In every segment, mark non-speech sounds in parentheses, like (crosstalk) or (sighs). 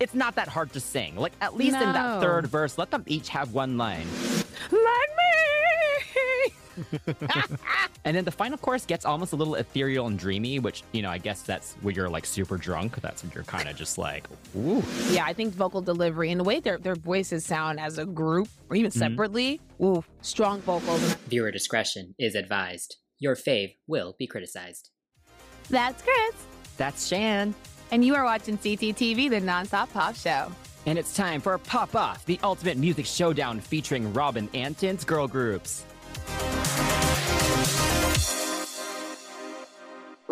it's not that hard to sing. Like, at least in that third verse, let them each have one line. Like me. (laughs) (laughs) And then the final chorus gets almost a little ethereal and dreamy, which, you know, I guess that's when you're like super drunk. That's when you're kind of just like, ooh. yeah, I think vocal delivery and the way their their voices sound as a group or even mm-hmm. separately, ooh, strong vocals. Viewer discretion is advised. Your fave will be criticized. That's Chris. That's Shan. And you are watching CCTV, the nonstop pop show. And it's time for Pop Off, the ultimate music showdown featuring Robin Antin's girl groups.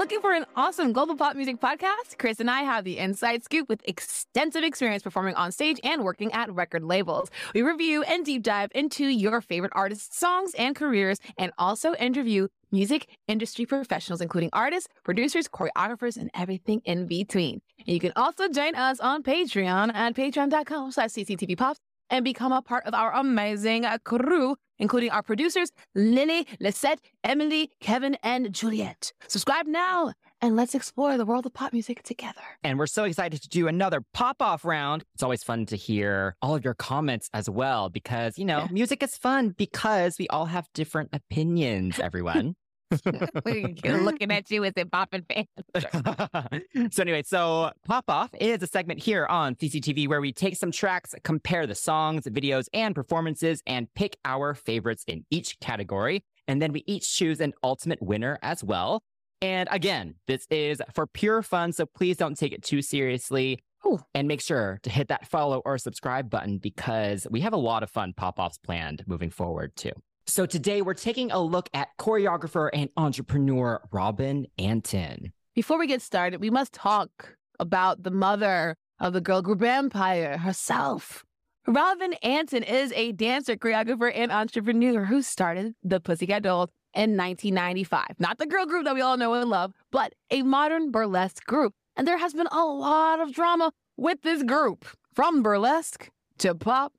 Looking for an awesome global pop music podcast? Chris and I have the inside scoop with extensive experience performing on stage and working at record labels. We review and deep dive into your favorite artists' songs and careers, and also interview music industry professionals, including artists, producers, choreographers, and everything in between. And you can also join us on Patreon at patreon.com slash cctvpops and become a part of our amazing crew, including our producers, Lily, Lisette, Emily, Kevin, and Juliet. Subscribe now and let's explore the world of pop music together. And we're so excited to do another pop off round. It's always fun to hear all of your comments as well because, you know, Yeah. music is fun because we all have different opinions, everyone. (laughs) (laughs) We're looking at you as a poppin' fan. (laughs) so anyway, so Pop Off is a segment here on CCTV where we take some tracks, compare the songs, videos, and performances, and pick our favorites in each category. And then we each choose an ultimate winner as well. And again, this is for pure fun, so please don't take it too seriously. Ooh. And make sure to hit that follow or subscribe button because we have a lot of fun pop offs planned moving forward too. So today we're taking a look at choreographer and entrepreneur Robin Antin. Before we get started, we must talk about the mother of the girl group empire herself. Robin Antin is a dancer, choreographer, and entrepreneur who started the Pussycat Dolls in 1995. Not the girl group that we all know and love, but a modern burlesque group. And there has been a lot of drama with this group, from burlesque to pop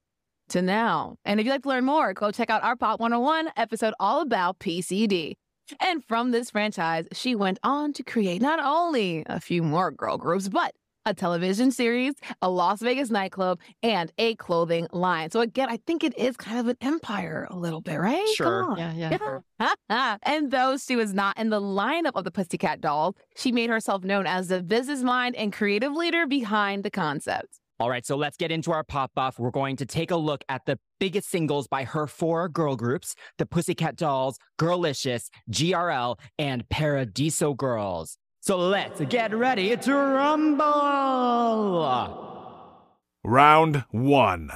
to now. And if you'd like to learn more, go check out our Pop 101 episode all about PCD. And from this franchise, she went on to create not only a few more girl groups, but a television series, a Las Vegas nightclub, and a clothing line. So again, I think it is kind of an empire a little bit, right? Come on. Yeah, Yeah. (laughs) and though she was not in the lineup of the Pussycat Dolls, she made herself known as the business mind and creative leader behind the concept. All right, so let's get into our pop off. We're going to take a look at the biggest singles by her four girl groups the Pussycat Dolls, Girlicious, GRL, and Paradiso Girls. So let's get ready to rumble. Round one.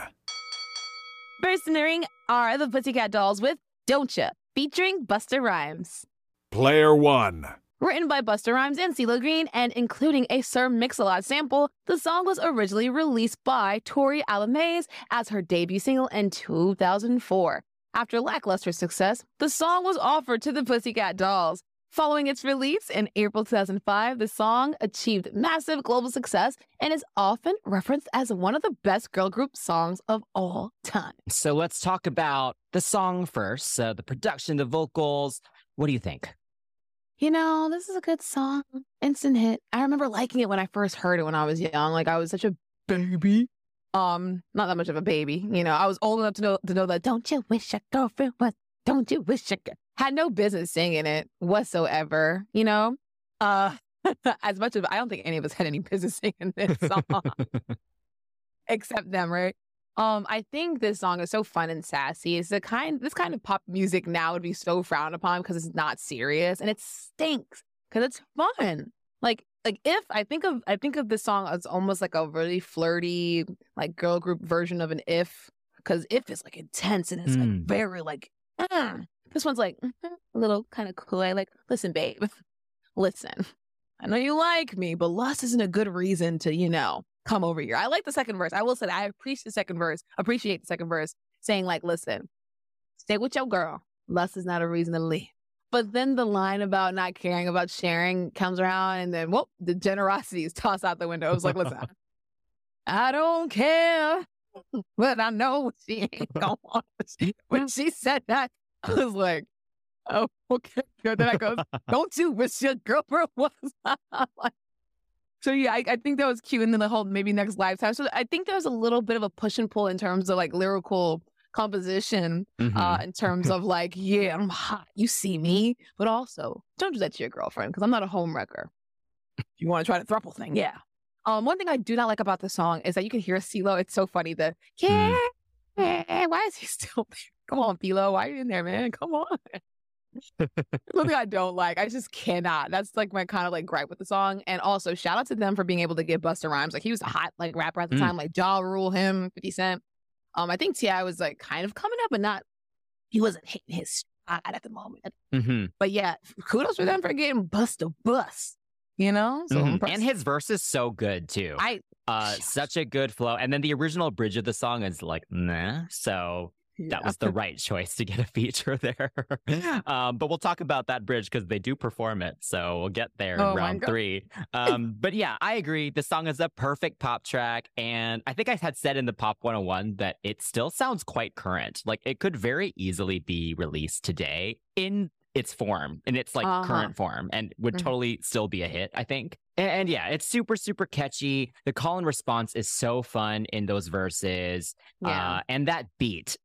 First in the ring are the Pussycat Dolls with Don't Cha, featuring Busta Rhymes. Player one. Written by Busta Rhymes and CeeLo Green and including a Sir Mix-a-Lot sample, the song was originally released by Tori Alamaze as her debut single in 2004. After lackluster success, the song was offered to the Pussycat Dolls. Following its release in April 2005, the song achieved massive global success and is often referenced as one of the best girl group songs of all time. So let's talk about the song first. So the production, the vocals. What do you think? You know, this is a good song. Instant hit. I remember liking it when I first heard it when I was young. Like I was such a baby. Um, not that much of a baby. You know, I was old enough to know to know that don't you wish your girlfriend was don't you wish your girl had no business singing it whatsoever, you know? Uh (laughs) as much of I don't think any of us had any business (laughs) singing this song (laughs) except them, right? Um, I think this song is so fun and sassy. It's the kind this kind of pop music now would be so frowned upon because it's not serious and it stinks because it's fun. Like like if I think of I think of this song as almost like a really flirty like girl group version of an if because if is like intense and it's like Mm. very like mm. this one's like mhm, a little kind of cool. I like listen, babe, (laughs) listen. I know you like me, but lust isn't a good reason to you know come over here. I like the second verse. I will say that I appreciate the second verse. Appreciate the second verse saying like, listen, stay with your girl. Lust is not a reason to leave. But then the line about not caring about sharing comes around, and then whoop, the generosity is tossed out the window. I was like, listen, (laughs) I don't care, but I know she ain't (laughs) gonna want it. When she said that, (laughs) I was like, oh, okay. And then I go, don't you wish your girlfriend was? Like, So yeah, I, I think that was cute. And then the whole maybe next lifetime. So I think there was a little bit of a push and pull in terms of like lyrical composition, Mhm. uh, in terms of like, yeah, I'm hot. You see me, but also don't do that to your girlfriend because I'm not a home wrecker. You want to try the thruple thing, yeah. Um, one thing I do not like about the song is that you can hear CeeLo. It's so funny. The Mm. yeah, why is he (laughs) still there? Come on, Philo, why are you in there, man? Come on. Something (laughs) I don't like. I just cannot. That's like my kind of like gripe with the song. And also shout out to them for being able to get Busta Rhymes. Like he was a hot like rapper at the Mm. time, like Ja Rule him, 50 Cent. Um, I think T.I. was like kind of coming up, but not he wasn't hitting his spot at the moment. Mhm. But yeah, kudos for them for getting Busta Bus. You know? So Mhm. And his verse is so good too. I uh, such a good flow. And then the original bridge of the song is like, nah. So that was the right choice to get a feature (laughs) there. (laughs) um, but we'll talk about that bridge because they do perform it. So we'll get there Oh in round three. (laughs) Um, but yeah, I agree. The song is a perfect pop track. And I think I had said in the Pop 101 that it still sounds quite current. Like it could very easily be released today in its form, in its like Uh-huh. current form, and would Mhm. totally still be a hit, I think. And, and yeah, it's super, super catchy. The call and response is so fun in those verses. yeah. Uh, and that beat,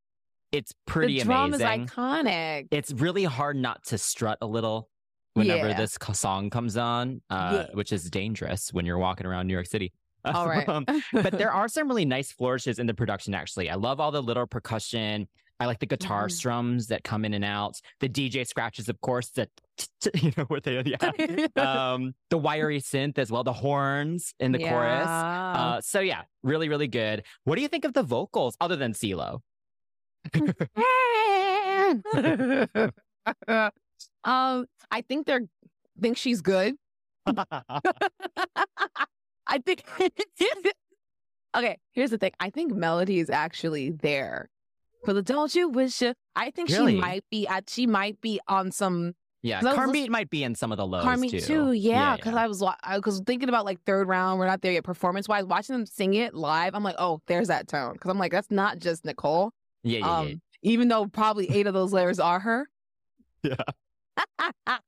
it's pretty the drum amazing. is iconic. It's really hard not to strut a little whenever Yeah. this song comes on, uh, Yeah. which is dangerous when you're walking around New York City. (laughs) All right. Um, but there are some really nice flourishes in the production, actually. I love all the little percussion. I like the (laughs) guitar Mhm. strums that come in and out. The DJ scratches, of course, that, (laughs) you know, what they, are. yeah. um, the wiry synth as well, the horns in the chorus. Uh, so yeah, really, really good. What do you think of the vocals other than CeeLo? (laughs) um, I think they're think she's good. (laughs) I think (laughs) Okay, here's the thing. I think Melody is actually there. For the don't you wish you I think Really? she might be at she might be on some Yeah, I was Carmbeat listen- might be in some of the lows Carmit too. too. Yeah, because yeah. I was wa- I was thinking about like third round. We're not there yet. Performance wise, watching them sing it live, I'm like, oh, there's that tone. Because I'm like, that's not just Nicole. Yeah, yeah, Um, yeah. even though probably eight of those layers are her. (laughs) Yeah. (laughs)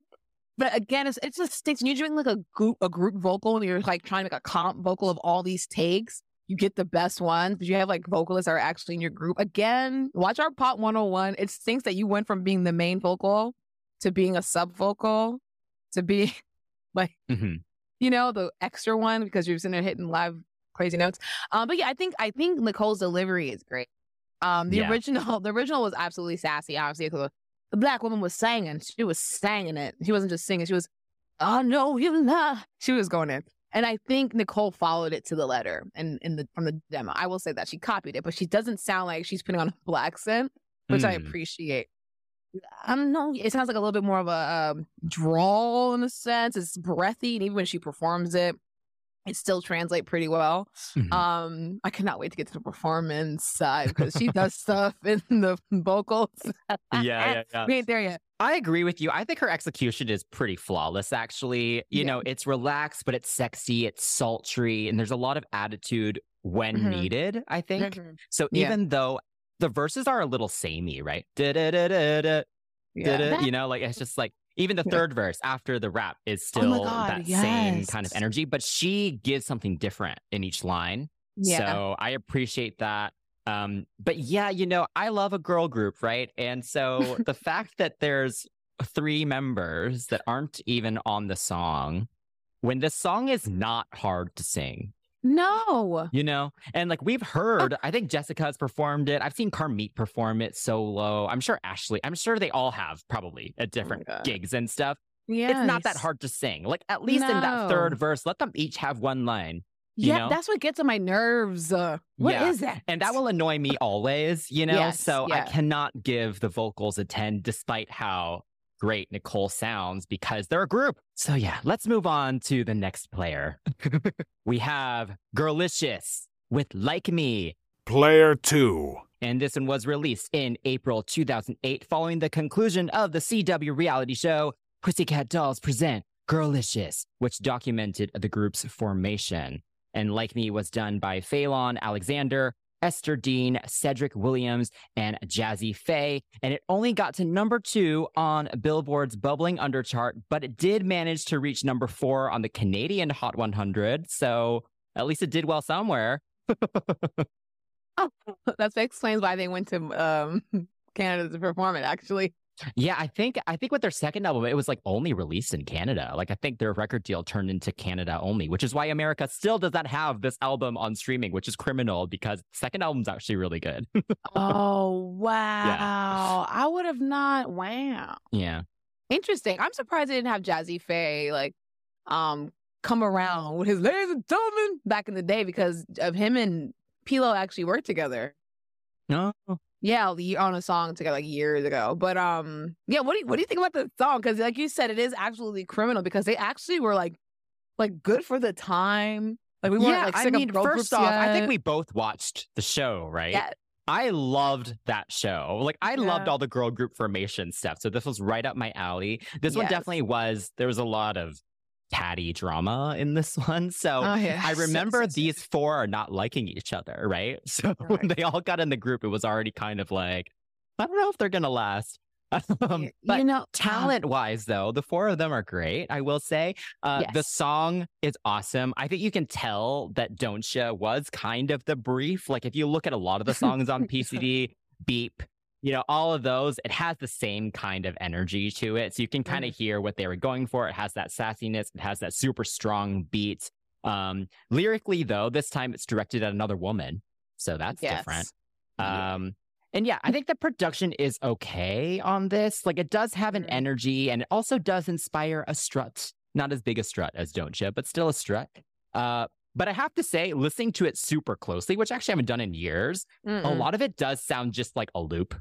but again, it's it's just stinks. When you're doing like a group a group vocal and you're like trying to make a comp vocal of all these takes, you get the best ones, but you have like vocalists that are actually in your group. Again, watch our pop 101. It stinks that you went from being the main vocal to being a sub vocal to be (laughs) like Mhm. you know, the extra one because you're sitting there hitting live crazy notes. Um, but yeah, I think I think Nicole's delivery is great. Um, the Yeah. original, (laughs) the original was absolutely sassy, obviously, because the black woman was singing. She was singing it. She wasn't just singing. She was, I know you lie. She was going in. And I think Nicole followed it to the letter and in the from the demo. I will say that she copied it, but she doesn't sound like she's putting on a (laughs) black accent, which I Mm. appreciate. I don't know. It sounds like a little bit more of a um, drawl in a sense. It's breathy, and even when she performs it, it still translate pretty well. Mhm. Um, I cannot wait to get to the performance side because she does stuff (laughs) in the vocals. yeah, yeah, (laughs) yeah. We ain't there yet. I agree with you. I think her execution is pretty flawless, actually. You Yeah. know, it's relaxed, but it's sexy, it's sultry, and there's a lot of attitude when Mhm. needed, I think. So Yeah. even though the verses are a little samey, right? Da-da-da-da-da, Yeah. You know, like it's just like even the Yeah. third verse after the rap is Oh still God, that same kind of energy, but she gives something different in each line. Yeah. So I appreciate that. Um, but yeah, you know, I love a girl group, right? And so (laughs) the fact that there's three members that aren't even on the song, when the song is not hard to sing, no. you know, and like we've heard, I think Jessica's performed it. I've seen Carmit perform it solo. I'm sure Ashley, I'm sure they all have probably at different God. gigs and stuff. Yeah. It's not that hard to sing. Like at least in that third verse, let them each have one line. you Yeah, know? that's what gets on my nerves. Uh, what is Yeah. that? And that will annoy me always, you know? Yes, so I cannot give the vocals a 10 despite how great Nicole sounds because they're a group. So yeah, let's move on to the next player. (laughs) we have Girlicious with Like Me. Player 2. And this one was released in April 2008 following the conclusion of the CW reality show Pussycat Dolls Present Girlicious, which documented the group's formation. And Like Me was done by Phalon Alexander, Esther Dean, Cedric Williams, and Jazze Pha. And it only got to number two on Billboard's Bubbling Under chart, but it did manage to reach number four on the Canadian Hot 100. So at least it did well somewhere. (laughs) (laughs) oh, that explains why they went to um, (laughs) Canada to perform it, actually. Yeah, I think I think with their second album, it was like only released in Canada. Like I think their record deal turned into Canada only, which is why America still does not have this album on streaming, which is criminal because second album's actually really good. oh (laughs) wow. Yeah. I would have not wow. Yeah. Interesting. I'm surprised they didn't have Jazze Pha like um come around with his ladies and gentlemen back in the day because of him and Pilo actually worked together. No. Yeah, on a song together like years ago. But um, yeah. What do you what do you think about the song? Because like you said, it is absolutely criminal because they actually were like, like good for the time. Like we weren't yeah, like I mean, first off, yet. I think we both watched the show, right? Yeah. I loved that show. Like I yeah. loved all the girl group formation stuff. So this was right up my alley. This yes. one definitely was. There was a lot of catty drama in this (laughs) one. So oh. I (laughs) remember these four are not liking each other, right? (laughs) So right. when they all got in the group, it was already kind of like, I don't know if they're gonna last. Um, but you know, um talent wise, though, the four of them are great. I will say, uh, yes. the song is awesome. I think you can tell that Don't Cha was kind of the brief. Like if you look at a lot of the songs on PCD, Beep, you know, all of those, it has the same kind of energy to it. So you can kind of mm. hear what they were going for. It has that sassiness, it has that super strong beat. Um, lyrically, though, this time it's directed at another woman. So that's yes. different. Um, and yeah, I think the production is okay on this. Like it does have an mm-hmm. energy and it also does inspire a strut. Not as big a strut as Don't Cha, but still a strut. Uh, but I have to say, listening to it super closely, which actually I haven't done in years, Mm-mm. a lot of it does sound just like a loop.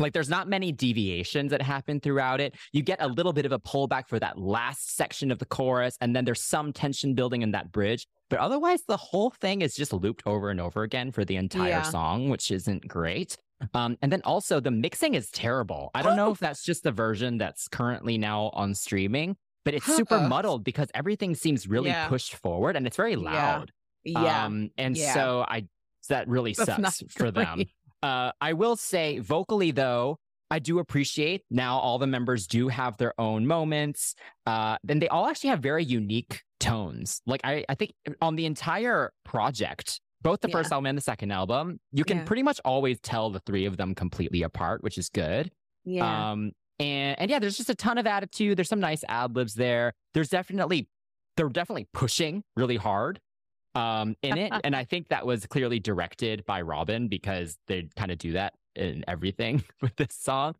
Like there's not many deviations that happen throughout it. You get a little bit of a pullback for that last section of the chorus, and then there's some tension building in that bridge. But otherwise, the whole thing is just looped over and over again for the entire yeah. song, which isn't great. Um, and then also the mixing is terrible. I don't know if that's just the version that's currently now on streaming, but it's super muddled because everything seems really yeah. pushed forward and it's very loud. Yeah. yeah. Um, and yeah. so I that really That's sucks for them. Uh, I will say vocally though, I do appreciate now all the members do have their own moments. Uh, then they all actually have very unique tones. Like I, I think on the entire project, both the yeah. first album and the second album, you can yeah. pretty much always tell the three of them completely apart, which is good. Yeah. Um, and and yeah, there's just a ton of attitude. There's some nice ad libs there. There's definitely they're definitely pushing really hard um in it, (laughs) and I think that was clearly directed by Robin because they kind of do that in everything (laughs) with this song.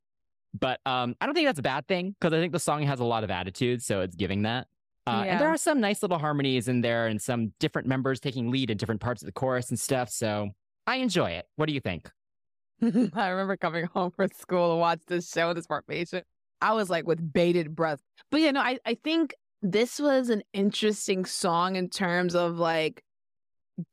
But um, I don't think that's a bad thing because I think the song has a lot of attitude, so it's giving that. Uh, yeah. And there are some nice little harmonies in there, and some different members taking lead in different parts of the chorus and stuff. So I enjoy it. What do you think? (laughs) I remember coming home from school to watch this show, this formation. I was like with bated breath. But yeah, no, I, I think this was an interesting song in terms of like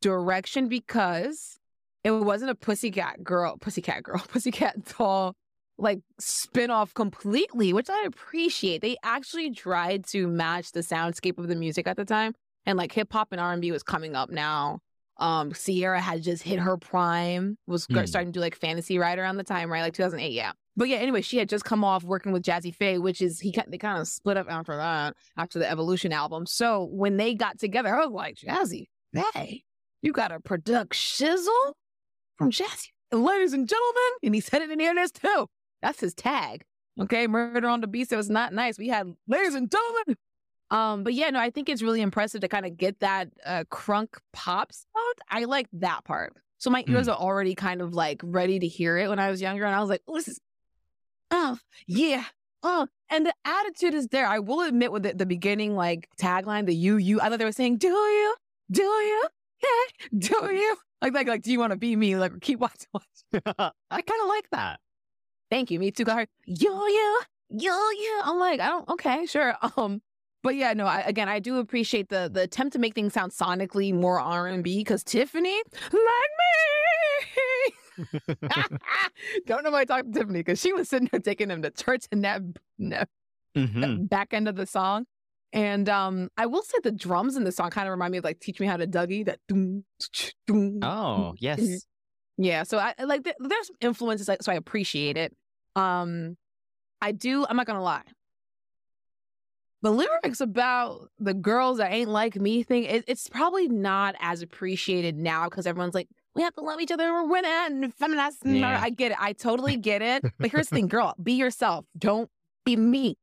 direction because it wasn't a pussycat girl, pussycat girl, (laughs) pussycat doll like spin off completely, which I appreciate. They actually tried to match the soundscape of the music at the time. And like hip hop and R and B was coming up now. Um, Ciara had just hit her prime, was mm. starting to do like fantasy ride around the time, right? Like 2008, yeah. But yeah, anyway, she had just come off working with Jazze Pha, which is he they kind of split up after that, after the Evolution album. So when they got together, I was like, Jazze Pha, you got a product shizzle from Jazzy, ladies and gentlemen, and he said it in here this too. That's his tag. Okay, murder on the beast. It was not nice. We had ladies and gentlemen, um, but yeah, no, I think it's really impressive to kind of get that uh, crunk pop sound. I like that part. So my ears mm. are already kind of like ready to hear it when I was younger, and I was like, oh, this is, oh yeah, oh, and the attitude is there. I will admit, with the, the beginning like tagline, the you you, I thought they were saying, do you, do you, yeah, do you, like like like, do you want to be me? Like keep watching. (laughs) watching. (laughs) I kind of like that. Thank you. Me too. Got her. Yo yo yo yo. I'm like, I don't. Okay, sure. (laughs) Um, but yeah, no. I, again, I do appreciate the the attempt to make things sound sonically more R and B because Tiffany, like me, (laughs) don't know why I talked to Tiffany because she was sitting there taking them to church in that, that, mm-hmm. that (laughs) back end of the song. And um, I will say the drums in the song kind of remind me of like "Teach Me How to Dougie." That doom, doom, Oh, (laughs) yes. yeah. So I I like th- there's influences, like, so I appreciate it. Um, I do. I'm not gonna lie. The lyrics about the girls that ain't like me thing, it, it's probably not as appreciated now because everyone's like, we have to love each other. We're women, feminists. Yeah. I get it. I totally get it. But here's the thing, (laughs) girl, be yourself. Don't be me.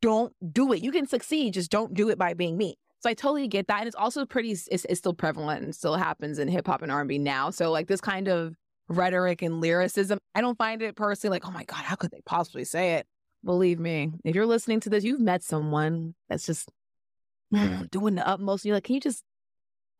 Don't do it. You can succeed. Just don't do it by being me. So I totally get that. And it's also pretty, it's, it's still prevalent and still happens in hip hop and R&B now. So like this kind of rhetoric and lyricism, I don't find it personally like, oh my God, how could they possibly say it? Believe me, if you're listening to this, you've met someone that's just mm. (sighs) doing the utmost. And you're like, can you just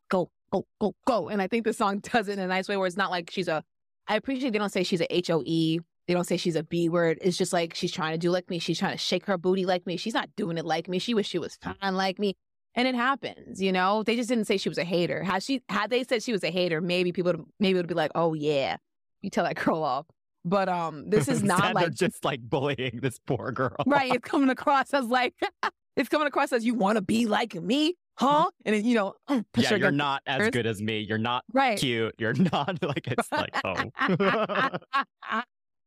go, go, go, go? And I think the song (laughs) does it in a nice way where it's not like she's a, I appreciate they don't say she's a H O E. They don't say she's a B word. It's just like she's trying to do like me. She's trying to shake her booty like me. She's not doing it like me. She wish she was mm. fine like me. And it happens, you know. They just didn't say she was a hater. Had she had they said she was a hater, maybe people would maybe it would be like, oh yeah, you tell that girl off. But um, (laughs) this is not like just like bullying this poor girl. right. It's coming (laughs) across as like (laughs) it's coming across as you want to be like me, huh? And then, you know, (clears throat) Yeah, you're not as good as me. You're not right. cute. You're not like it's like oh.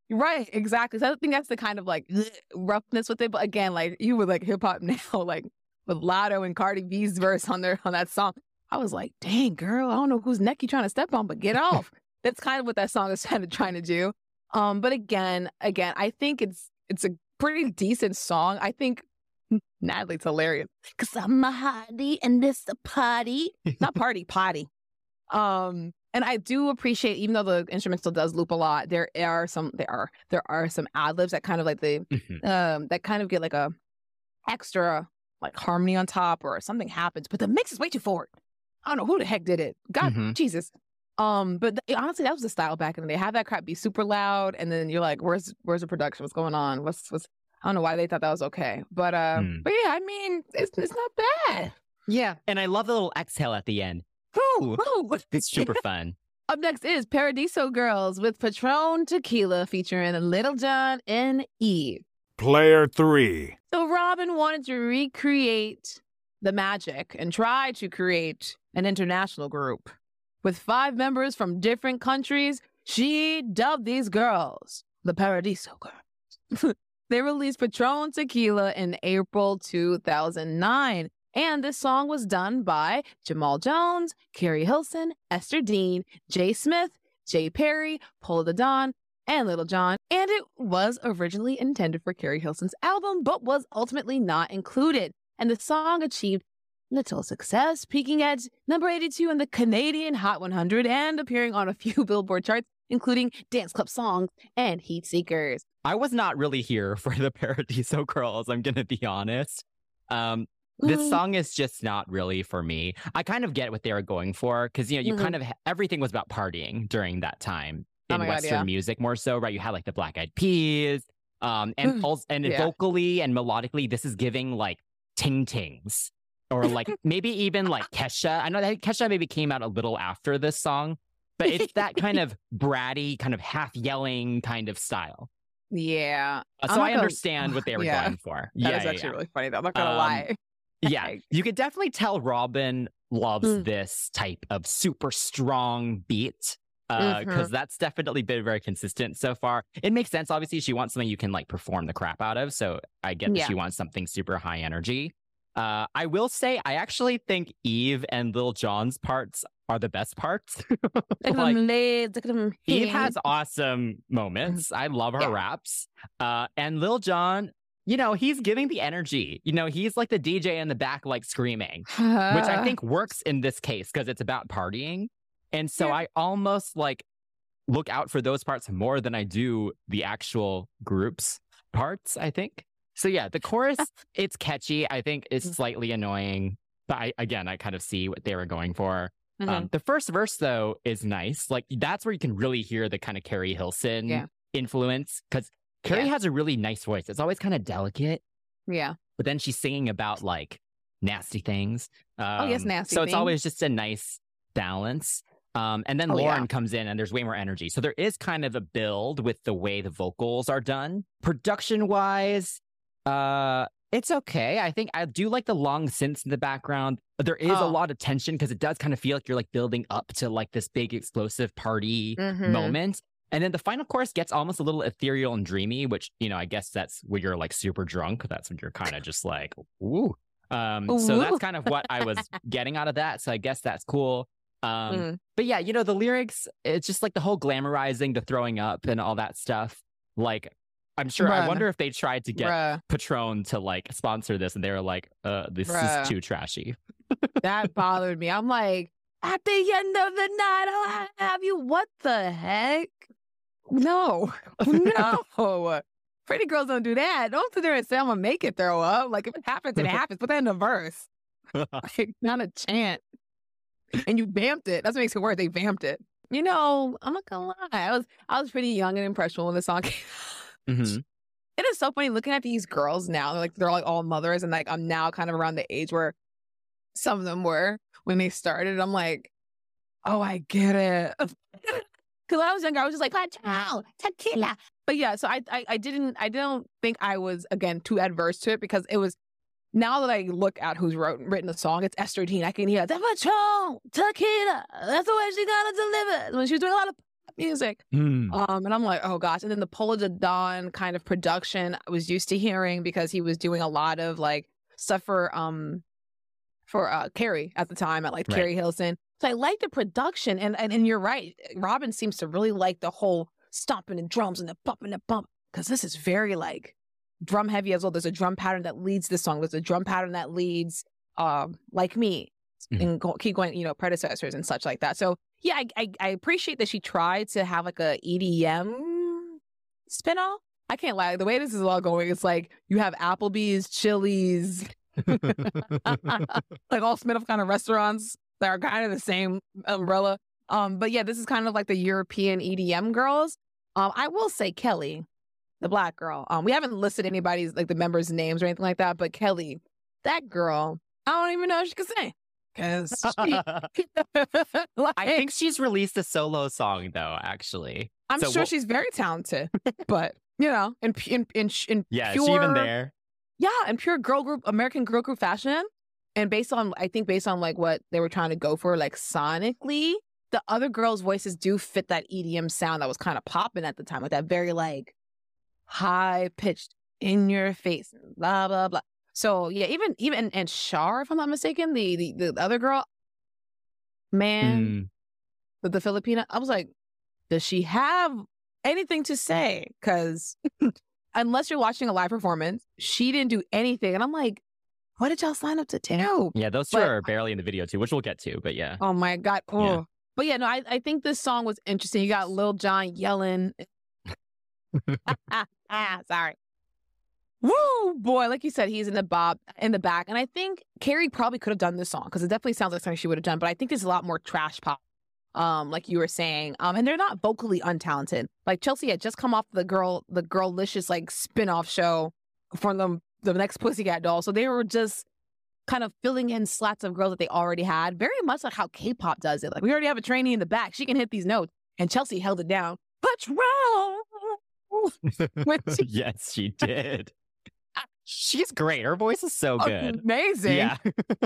right, exactly. So I think that's the kind of like (sniffs) roughness with it. But again, like you with like hip hop now, like with Latto and Cardi B's verse on their on that song, I was like, dang girl, I don't know whose neck you trying to step on, but get off. that's kind of what that song is kind of trying to do. Um, but again, again, I think it's it's a pretty decent song. I think Natalie's hilarious because I'm a hottie and this a party, not party, potty. Um, and I do appreciate, even though the instrumental does loop a lot, there are some there are there are some ad libs that kind of like the Mhm. um that kind of get like a extra like harmony on top or something happens, but the mix is way too forward. I don't know who the heck did it. God, Mhm. Jesus. Um, but th- honestly, that was the style back in the day. Have that crap be super loud, and then you're like, "Where's where's the production? What's going on? What's what's?" I don't know why they thought that was okay, but uh, Hmm. but yeah, I mean, it's it's not bad. Yeah, and I love the little exhale at the end. Woo! Woo! (laughs) It's super (laughs) fun. Up next is Paradiso Girls with Patron Tequila featuring Lil Jon and Eve. Player 3. So Robin wanted to recreate the magic and try to create an international group. With five members from different countries, she dubbed these girls the Paradiso Girls. (laughs) they released Patron Tequila in April 2009. And this song was done by Jamal Jones, Keri Hilson, Esther Dean, Jay Smith, Jay Perry, Polow da Don, and Lil Jon. And it was originally intended for Keri Hilson's album, but was ultimately not included. And the song achieved little success, peaking at number 82 in the Canadian Hot 100 and appearing on a few (laughs) Billboard charts, including Dance Club Songs and Heat Seekers. I was not really here for the (laughs) Paradiso Girls. I'm gonna be honest. Um, this Mm. song is just not really for me. I kind of get what they were going for because you know you Mhm. kind of everything was about partying during that time Oh in God, Western yeah. music more so, right? You had like the Black Eyed Peas, um, and also, and Yeah. vocally and melodically, this is giving like ting tings or (laughs) like maybe even like Kesha. I know that Kesha maybe came out a little after this song, but it's that kind (laughs) of bratty, kind of half yelling kind of style. Yeah. Uh, So I gonna- understand what they were Yeah. going for. That yeah, yeah, actually yeah. really funny, though. I'm not going to Um, lie. (laughs) Yeah, you could definitely tell Robin loves Mm. this type of super strong beat because Mhm. that's definitely been very consistent so far. It makes sense. Obviously, she wants something you can like perform the crap out of. So I get that she wants something super high energy. Uh, I will say, I actually think Eve and Lil Jon's parts are the best parts. (laughs) Like, them. Look at them. Eve has awesome moments. I love her Yeah. raps. Uh, and Lil Jon, you know, he's giving the energy. You know, he's like the DJ in the back, like screaming, which I think works in this case because it's about partying. And so Yeah. I almost like look out for those parts more than I do the actual groups parts, I think. So yeah, the chorus, (laughs) it's catchy. I think it's Mm. slightly annoying. But I, again, I kind of see what they were going for. Mhm. Um, the first verse though is nice. Like that's where you can really hear the kind of Keri Hilson Yeah. influence because Keri Yeah. has a really nice voice. It's always kind of delicate, yeah. but then she's singing about like nasty things. Um, Oh, yes, nasty So it's things. always just a nice balance. Um, and then Oh, Lauren yeah. comes in and there's way more energy. So there is kind of a build with the way the vocals are done. Production wise, uh, It's okay. I think I do like the long synths in the background. There is a Oh. lot of tension because it does kind of feel like you're like building up to like this big explosive party Mhm. moment. And then the final chorus gets almost a little ethereal and dreamy, which, you know, I guess that's when you're like super drunk. That's when you're kind of just like, ooh. Um, so that's kind of what I was getting out of that. So I guess that's cool. Um, Mm. but yeah, you know, the lyrics, it's just like the whole glamorizing, the throwing up and all that stuff. Like, I'm sure, I wonder if they tried to get Bruh, Patron to like sponsor this and they were like, uh, this Bruh. is too trashy. that bothered me. I'm like, at the end of the night, I'll have you. What the heck? No, (laughs) no. Pretty girls don't do that. Don't sit there and say I'm gonna make it throw up. Like if it happens, it (laughs) happens. Put that in the verse. (laughs) Like not a chant. And you vamped it. That's what makes it worse. They vamped it. You know, I'm not gonna lie. I was I was pretty young and impressionable when the song came. Mhm. It is so funny looking at these girls now. They're like they're like all mothers, and like I'm now kind of around the age where some of them were when they started. I'm like, oh, I get it. (laughs) Because when I was younger, I was just like, tequila. But yeah, so I, I I didn't I don't think I was again too adverse to it because it was. Now that I look at who's wrote written the song, it's Esther Dean. I can hear the Patron, tequila. That's the way she gotta deliver when she was doing a lot of music. Mm. Um, and I'm like, oh gosh. And then the Polow da Don kind of production I was used to hearing because he was doing a lot of like stuff for um for uh Keri at the time at like Right. Keri Hilson. So I like the production and, and and you're right. Robin seems to really like the whole stomping and drums and the bump and the bump. Cause this is very like drum heavy as well. There's a drum pattern that leads the song. There's a drum pattern that leads um like me Mhm. and go, keep going, you know, predecessors and such like that. So yeah, I, I I appreciate that she tried to have like a EDM spinoff. I can't lie, the way this is all going, it's like you have Applebee's, Chili's, (laughs) like all spin-off kind of restaurants that are kind of the same umbrella. Um, but yeah, this is kind of like the European EDM girls. Um, I will say Kelly, the black girl. Um, we haven't listed anybody's like the members' names or anything like that, but Kelly, that girl, I don't even know if she can sing. Cause (laughs) she, like, (laughs) I think she's released a solo song though, actually. I'm so sure we'll- she's very talented, (laughs) but you know, in in in, in Yeah, pure, is she even there? Yeah, in pure girl group, American girl group fashion, and based on I think based on like what they were trying to go for, like sonically, the other girls' voices do fit that EDM sound that was kind of popping at the time, like that very like high pitched, in your face, blah blah blah. So yeah, even even and Shar, if I'm not mistaken, the the, the other girl, man, Mm. the, the Filipina, I was like, does she have anything to say? Because (laughs) unless you're watching a live performance, she didn't do anything. And I'm like, what did y'all sign up to do? Yeah, those two But- are barely in the video too, which we'll get to, but yeah. Oh my God. Oh. Yeah. But yeah, no, I, I think this song was interesting. You got Lil Jon yelling. ah, (laughs) (laughs) sorry. Woo, boy, like you said, he's in the bob in the back, and I think Keri probably could have done this song because it definitely sounds like something she would have done. But I think there's a lot more trash pop, um, like you were saying, um, and they're not vocally untalented. Like Chelsea had just come off the girl, the girlicious like spin-off show from the the next Pussycat Doll, so they were just kind of filling in slots of girls that they already had, very much like how K-pop does it. Like we already have a trainee in the back; she can hit these notes, and Chelsea held it down. But (laughs) When she- yes, she did. She's great. Her voice is so good. Amazing. Yeah.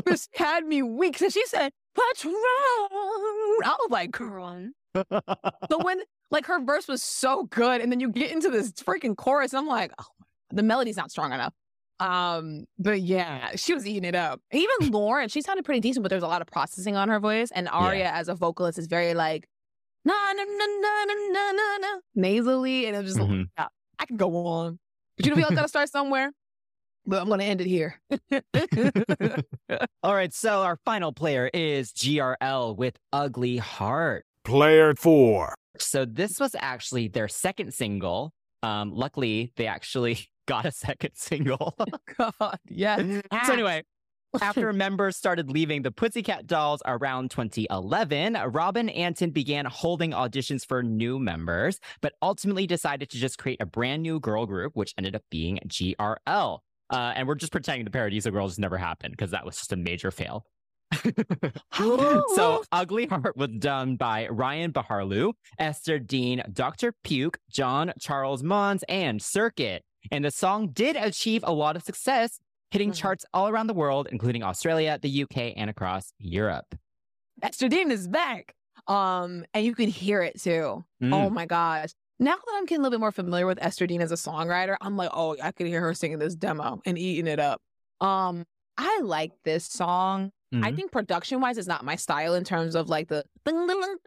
This (laughs) had me weak. So she said, Patron. I was like, girl. But (laughs) when like her verse was so good, and then you get into this freaking chorus, and I'm like, oh, the melody's not strong enough. Um, but yeah, she was eating it up. Even (laughs) Lauren, she sounded pretty decent, but there's a lot of processing on her voice. And Aria as a vocalist is very like na na na na na na na na nasally, and was just Mhm. yeah, I can go on. But you know, we all gotta start somewhere. But I'm gonna end it here. (laughs) All right, so our final player is GRL with Ugly Heart. Player 4. So this was actually their second single. Um, luckily, they actually (laughs) got a second single. (laughs) God, yes. so anyway, after members started leaving the Pussycat Dolls around 2011, Robin Antin began holding auditions for new members, but ultimately decided to just create a brand new girl group, which ended up being GRL. Uh, and we're just pretending the Paradiso Girls never happened because that was just a major fail. (laughs) so Ugly Heart was done by Ryan Baharlu, Esther Dean, Dr. Luke, John Charles Mons, and Cirkut. And the song did achieve a lot of success, hitting Mhm. charts all around the world, including Australia, the UK, and across Europe. Esther Dean is back. Um, and you can hear it too. Mm. Oh my gosh now that I'm getting a little bit more familiar with Esther Dean as a songwriter, I'm like, oh, I could hear her singing this demo and eating it up. Um, I like this song. Mm-hmm. I think production wise, it's not my style in terms of like the (laughs)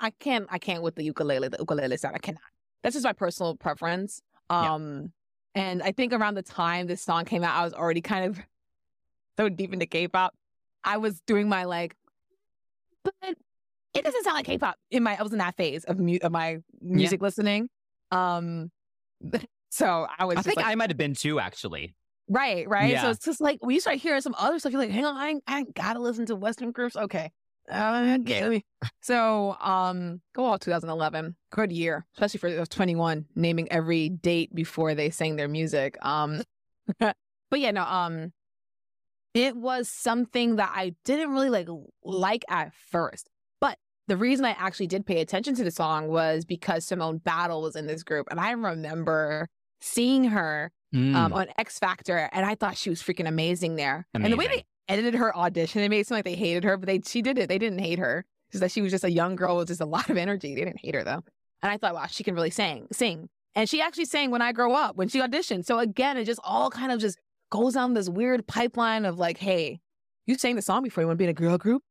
I can't I can't with the ukulele the ukulele sound I cannot. That's just my personal preference. Um, yeah. and I think around the time this song came out, I was already kind of (laughs) so deep into K-pop. I was doing my like, but it doesn't sound like K-pop. In my, I was in that phase of mu- of my music listening. Um, (laughs) so I was I think like, I might have been too, actually. Right, right. Yeah. So it's just like when you start hearing some other stuff, you're like, hang on, I I gotta listen to Western groups. Okay. Uh, okay, let me. (laughs) So, um, go all 2011, good year, especially for those 21, naming every date before they sang their music. Um, (laughs) but yeah, no, um, it was something that I didn't really like like at first. The reason I actually did pay attention to the song was because Simone Battle was in this group, and I remember seeing her Mm. um, on X Factor, and I thought she was freaking amazing there. And the way they edited her audition, it made it seem like they hated her, but they she did it. They didn't hate her. Just that she was just a young girl with just a lot of energy. They didn't hate her though. And I thought, wow, she can really sing, sing. And she actually sang when I grow up when she auditioned. So again, it just all kind of just goes on this weird pipeline of like, hey, you sang the song before you want to be in a girl group?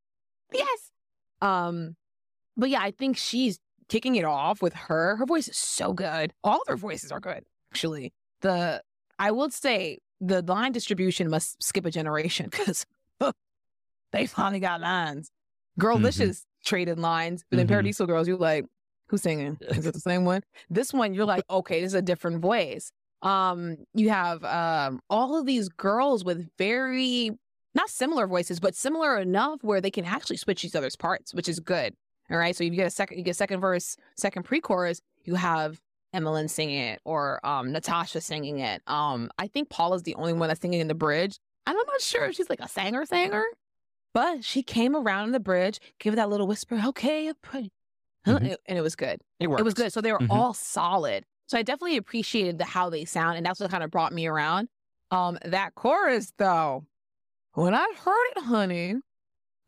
Yes. Um, but yeah, I think she's kicking it off with her. Her voice is so good. All of her voices are good, actually. The I would say the line distribution must skip a generation (laughs) because (laughs) they finally got lines. Girlicious traded lines, but then Mhm. Paradiso Girls, you're like, who's singing? Is it the same one? This one, you're like, okay, this is a different voice. Um, you have um all of these girls with very not similar voices, but similar enough where they can actually switch each other's parts, which is good. All right. So you get a second, you get second verse, second pre-chorus. You have Emmalyn singing it or um Natasha singing it. Um, I think Paula's the only one that's singing in the bridge. And I'm not sure if she's like a singer singer, but she came around in the bridge, gave that little whisper, okay, pretty. Huh? Mhm. And it was good. it worked. It was good. So they were Mhm. all solid. So I definitely appreciated the how they sound, and that's what kind of brought me around. Um, that chorus though, when I heard it, honey,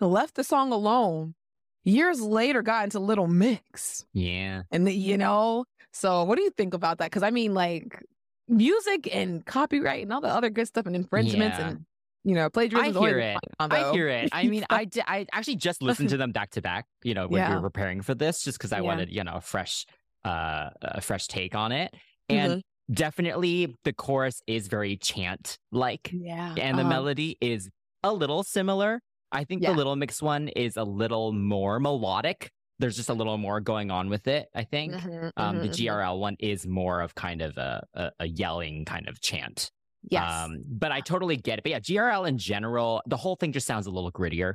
left the song alone. Years later, got into Little Mix, Yeah. and the, you know. So what do you think about that? Because I mean, like music and copyright and all the other good stuff and infringements Yeah. and you know plagiarism. I hear it. I hear it. I mean, (laughs) I, actually just listened to them back to back, you know, when we were preparing for this, just because I Yeah. wanted, you know, a fresh, uh, a fresh take on it. Mm-hmm. And definitely the chorus is very chant like, yeah, and the uh-huh. melody is a little similar. I think Yeah. the Little Mix one is a little more melodic. There's just a little more going on with it, I think. Mhm, Um, the mhm, mhm. GRL one is more of kind of a, a, a yelling kind of chant. Yes. Um, but I totally get it. But yeah, GRL in general, the whole thing just sounds a little grittier.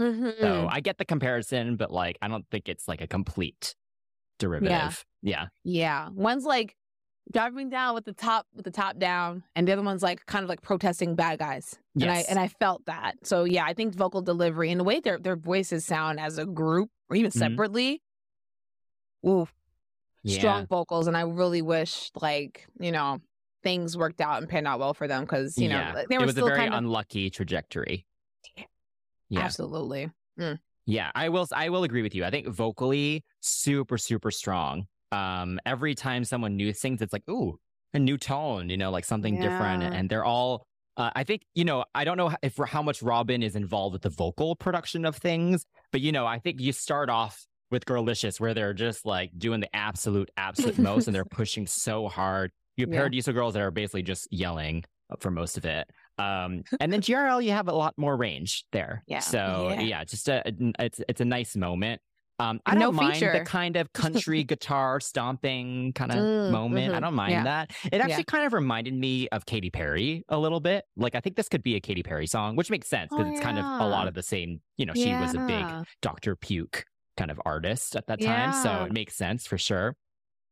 Mhm. So I get the comparison, but like I don't think it's like a complete derivative. Yeah. Yeah. One's like driving down with the top with the top down, and the other one's like kind of like protesting bad guys. And I and I felt that. So yeah, I think vocal delivery and the way their their voices sound as a group or even Mhm. separately. Ooh, Yeah. strong vocals. And I really wish like, you know, things worked out and panned out well for them because, you know, yeah. they were it was still a very kind of unlucky trajectory. Yeah. absolutely. Yeah, I will. I will agree with you. I think vocally, super, super strong. Um, every time someone new sings, it's like, ooh, a new tone. You know, like something different. And they're all. Uh, I think you know. I don't know if how much Robin is involved with the vocal production of things, but you know, I think you start off with Girlicious, where they're just like doing the absolute, absolute most, and they're (laughs) pushing so hard. You have Yeah. Paradiso girls that are basically just yelling for most of it. Um, (laughs) and then GRL, you have a lot more range there. Yeah. So Yeah. yeah, just a, it's it's a nice moment. Um, I No don't mind feature. the kind of country guitar stomping kind of Mm, moment. I mhm. don't mind Yeah. that. It actually Yeah. kind of reminded me of Katy Perry a little bit. Like I think this could be a Katy Perry song, which makes sense because Oh, it's kind of a lot of the same. You know, she was a big Dr. Luke kind of artist at that time, so it makes sense for sure.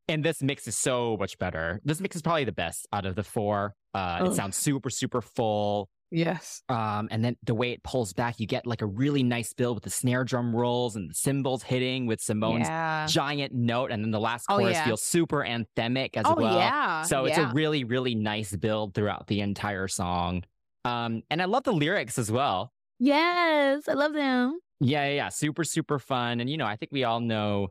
And this mix is so much better. This mix is probably the best out of the four. Uh, it sounds super, super full. Yes. Um, and then the way it pulls back, you get like a really nice build with the snare drum rolls and the cymbals hitting with Simone's yeah. giant note, and then the last Oh, chorus yeah. feels super anthemic as oh well. yeah. So it's a really, really nice build throughout the entire song. Um, and I love the lyrics as well. yes. I love them. Yeah, yeah, yeah. Super, super fun. And, you know, I think we all know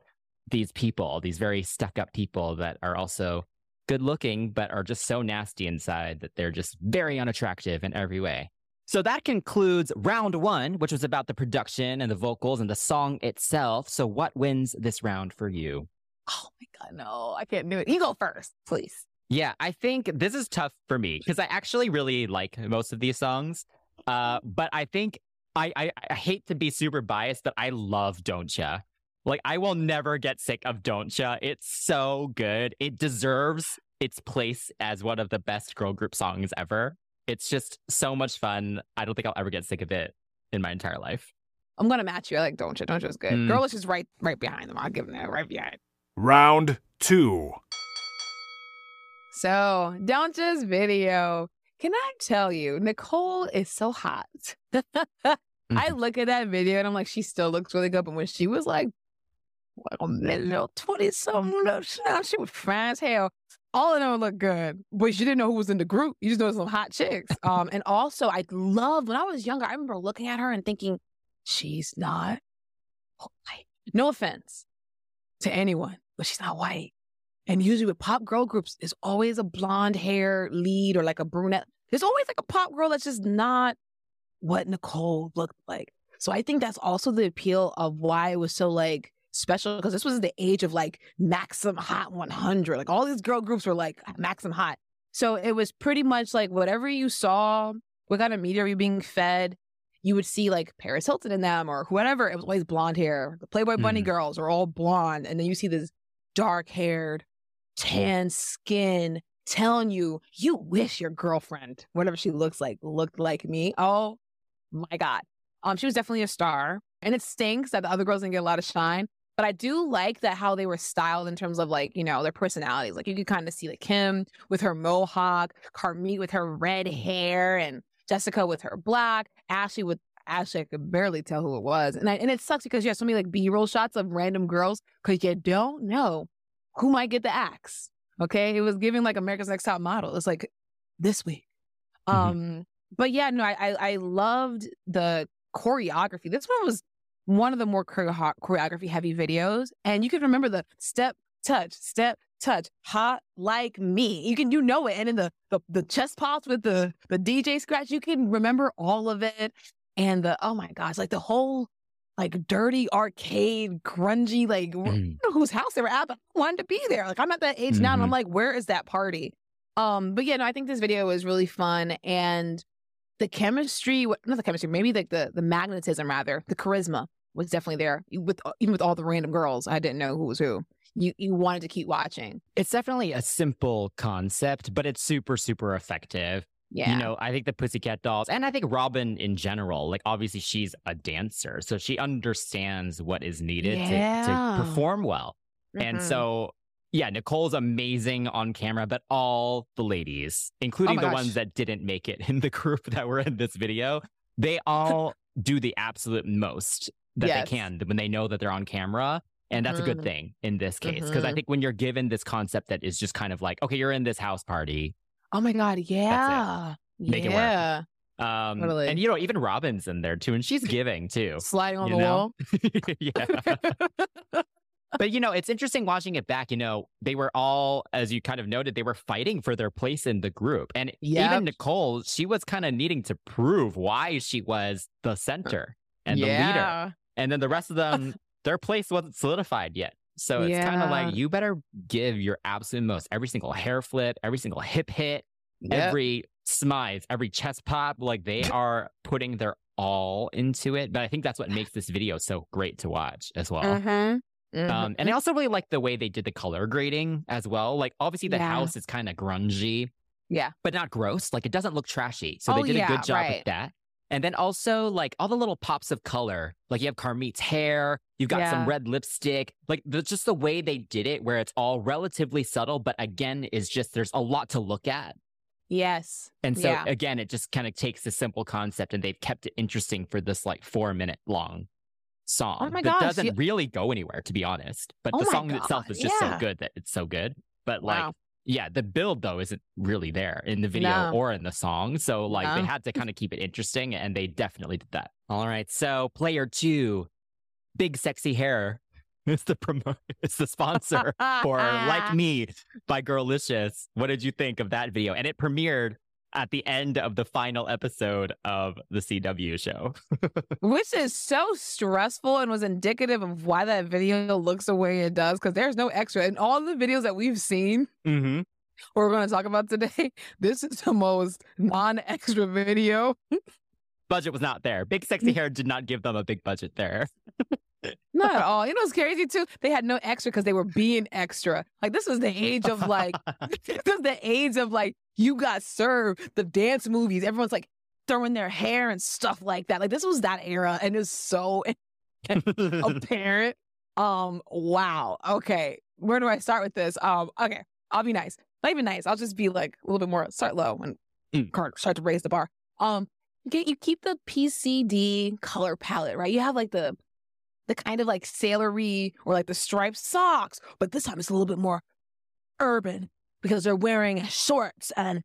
these people, these very stuck up people that are also good looking, but are just so nasty inside that they're just very unattractive in every way. So that concludes round one, which was about the production and the vocals and the song itself. So, what wins this round for you? Oh my god, no, I can't do it. You go first, please. Yeah, I think this is tough for me because I actually really like most of these songs. Uh, but I think I, I I hate to be super biased, but I love Don't Cha. Like I will never get sick of Don't It's so good. It deserves its place as one of the best girl group songs ever. It's just so much fun. I don't think I'll ever get sick of it in my entire life. I'm gonna match you. I like Don't You. Don't is good. Mm. Girl is just right right behind them. I'll give them that right behind. Round 2. So Don't video. Can I tell you, Nicole is so hot. (laughs) I look at that video and I'm like, she still looks really good. But when she was like, what a little 20 something, little shit. she was fine as hell. All of them look good, but you didn't know who was in the group. You just know some hot chicks. Um, and also, I loved when I was younger. I remember looking at her and thinking, she's not white. No offense to anyone, but she's not white. And usually with pop girl groups, there's always a blonde hair lead or like a brunette. There's always like a pop girl that's just not what Nicole looked like. So I think that's also the appeal of why it was so like special because this was the age of like Maxim Hot 100. Like all these girl groups were like Maxim Hot. So it was pretty much like whatever you saw, what kind of media are you being fed? You would see like Paris Hilton in them or whoever. It was always blonde hair. The Playboy Bunny Mhm. girls are all blonde. And then you see this dark haired, tan skin telling you, you wish your girlfriend, whatever she looks like, looked like me. Oh my God. Um, she was definitely a star. And it stinks that the other girls didn't get a lot of shine. But I do like that how they were styled in terms of like, you know, their personalities. Like you could kind of see like Kim with her mohawk, Carmit with her red hair, and Jessica with her black, Ashley with Ashley, I could barely tell who it was. And I, and it sucks because you have so many like B-roll shots of random girls because you don't know who might get the axe. Okay. It was giving like America's Next Top Model. It's like this week. Mhm. Um, but yeah, no, I, I I loved the choreography. This one was one of the more choreography heavy videos, and you can remember the step, touch, step, touch, hot like me. You can you know it, and in the the, the chest pops with the the DJ scratch, you can remember all of it, and the oh my gosh, like the whole like dirty arcade, grungy, like Mm. (laughs) whose house they were at, but I wanted to be there. Like I'm at that age now, and I'm Mhm. like, where is that party? Um, but yeah, no, I think this video was really fun and the chemistry, not the chemistry, maybe like the the magnetism rather, the charisma was definitely there. With even with all the random girls, I didn't know who was who. You you wanted to keep watching. It's definitely a simple concept, but it's super, super effective. Yeah. You know, I think the Pussycat Dolls, and I think Robin in general, like obviously she's a dancer, so she understands what is needed to, Yeah. to perform well. And Mhm. so, yeah, Nicole's amazing on camera, but all the ladies, including Oh the gosh. ones that didn't make it (laughs) in the group that were in this video, they all (laughs) do the absolute most that Yes. they can when they know that they're on camera. And that's a good Mhm. thing in this case. Because I Mhm. think when you're given this concept that is just kind of like, okay, you're in this house party, Oh my god, yeah. Make it work. yeah. Um, Totally. And you know, even Robin's in there too, and she's giving too. Sliding on the know? wall. (laughs) yeah. But you know, it's interesting watching it back. You know, they were all, as you kind of noted, they were fighting for their place in the group. And Yep. even Nicole, she was kind of needing to prove why she was the center and the leader. And then the rest of (laughs) them, their place wasn't solidified yet. So it's kind of like you better give your absolute most. Every single hair flip, every single hip hit, Yep. every smize, every chest pop, like they (laughs) are putting their all into it. But I think that's what (sighs) makes this video so great to watch as well. Mhm. Mhm. Um, and I also really like the way they did the color grading as well. Like obviously the Yeah. house is kind of grungy, Yeah. but not gross. Like it doesn't look trashy. So Oh, they did a good job right. with that. And then also like all the little pops of color. Like you have Carmit's hair, you've got some red lipstick. Like the, just the way they did it, where it's all relatively subtle, but again, is just there's a lot to look at. Yes. And so Yeah. again, it just kind of takes a simple concept and they've kept it interesting for this like four minute long song Oh my that gosh, doesn't you- really go anywhere, to be honest. But Oh the song itself is just so good that it's so good. But like, Wow. yeah, the build though isn't really there in the video No. or in the song. So like they had to kind of keep it interesting and they definitely did that. All right. So player two, big sexy hair. (laughs) It's the promo it's the sponsor (laughs) for Like Me by Girlicious. What did you think of that video? And it premiered at the end of the final episode of the CW show. (laughs) Which is so stressful and was indicative of why that video looks the way it does. Because there's no extra. In all the videos that we've seen, Mm-hmm. (laughs) we're going to talk about today, (laughs) this is the most non extra video. Budget was not there. Big sexy hair did not give them a big budget there. Not at all. You know what's crazy too? They had no extra because they were being extra. Like this was the age of like this was the age of like you got served the dance movies. Everyone's like throwing their hair and stuff like that. Like this was that era, and it's so (laughs) (laughs) apparent. Um, wow. Okay, where do I start with this? Um, okay, I'll be nice. Not even nice. I'll just be like a little bit more start low and Mm. start to raise the bar. Um, you get you keep the PCD color palette, right? You have like the the kind of like sailory or like the striped socks, but this time it's a little bit more urban because they're wearing shorts and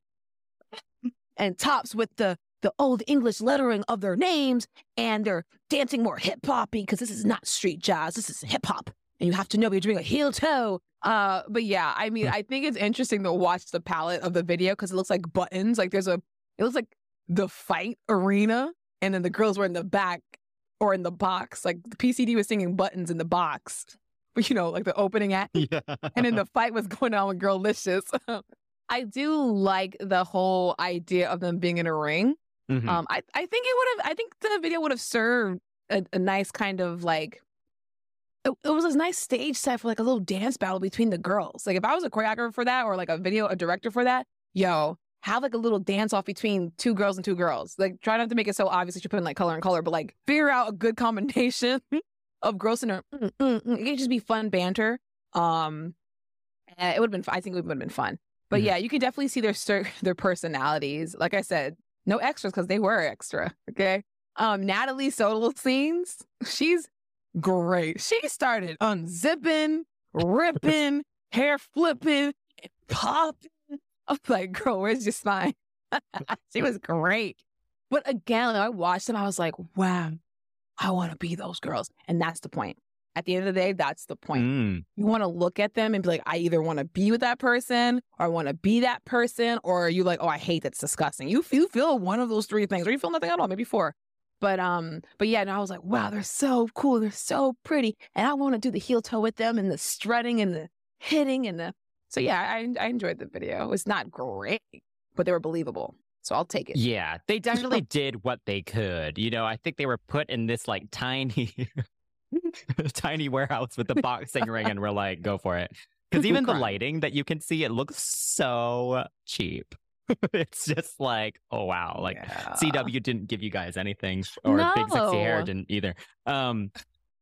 and tops with the the old English lettering of their names, and they're dancing more hip hoppy because this is not street jazz. This is hip hop, and you have to know you're doing a heel toe. Uh, but yeah, I mean, I think it's interesting to watch the palette of the video because it looks like buttons. Like there's a, it looks like the fight arena, and then the girls were in the back or in the box. Like the PCD was singing buttons in the box, you know, like the opening (laughs) act yeah. and then the fight was going on with Girlicious. (laughs) I do like the whole idea of them being in a ring. Mhm. Um, I, I think it would have. I think the video would have served a, a nice kind of like. It, it was a nice stage set for like a little dance battle between the girls. Like if I was a choreographer for that or like a video a director for that, yo, have like a little dance off between two girls and two girls. Like try not to make it so obvious that you're putting like color and color, but like figure out a good combination (laughs) of girls and her. Mm, mm, mm. It could just be fun banter. Um, eh, it would have been. I think it would have been fun. But yeah, you can definitely see their (laughs) their personalities. Like I said, no extras because they were extra. Okay. Um, Natalie solo scenes, (laughs) she's great. She started unzipping, ripping, (laughs) hair flipping, popping. I'm like, girl, where's your spine? she was great. But again, I watched them, I was like, wow, I want to be those girls. And that's the point. At the end of the day, that's the point Mm. you want to look at them and be like, I either want to be with that person or I want to be that person, or you like, oh, I hate that's disgusting. You you feel one of those three things, or you feel nothing at all, maybe four. But um, but yeah, and I was like, wow, they're so cool, they're so pretty, and I want to do the heel toe with them and the strutting and the hitting and the. So yeah, I I enjoyed the video. It's not great, but they were believable, so I'll take it. Yeah, they (laughs) definitely did what they could. You know, I think they were put in this like tiny, (laughs) tiny warehouse with the boxing ring, and we're like, go for it. Because (laughs) even the lighting that you can see, it looks so cheap. it's just like, oh wow, like Yeah. CW didn't give you guys anything, or Big Sexy Hair didn't either. Um,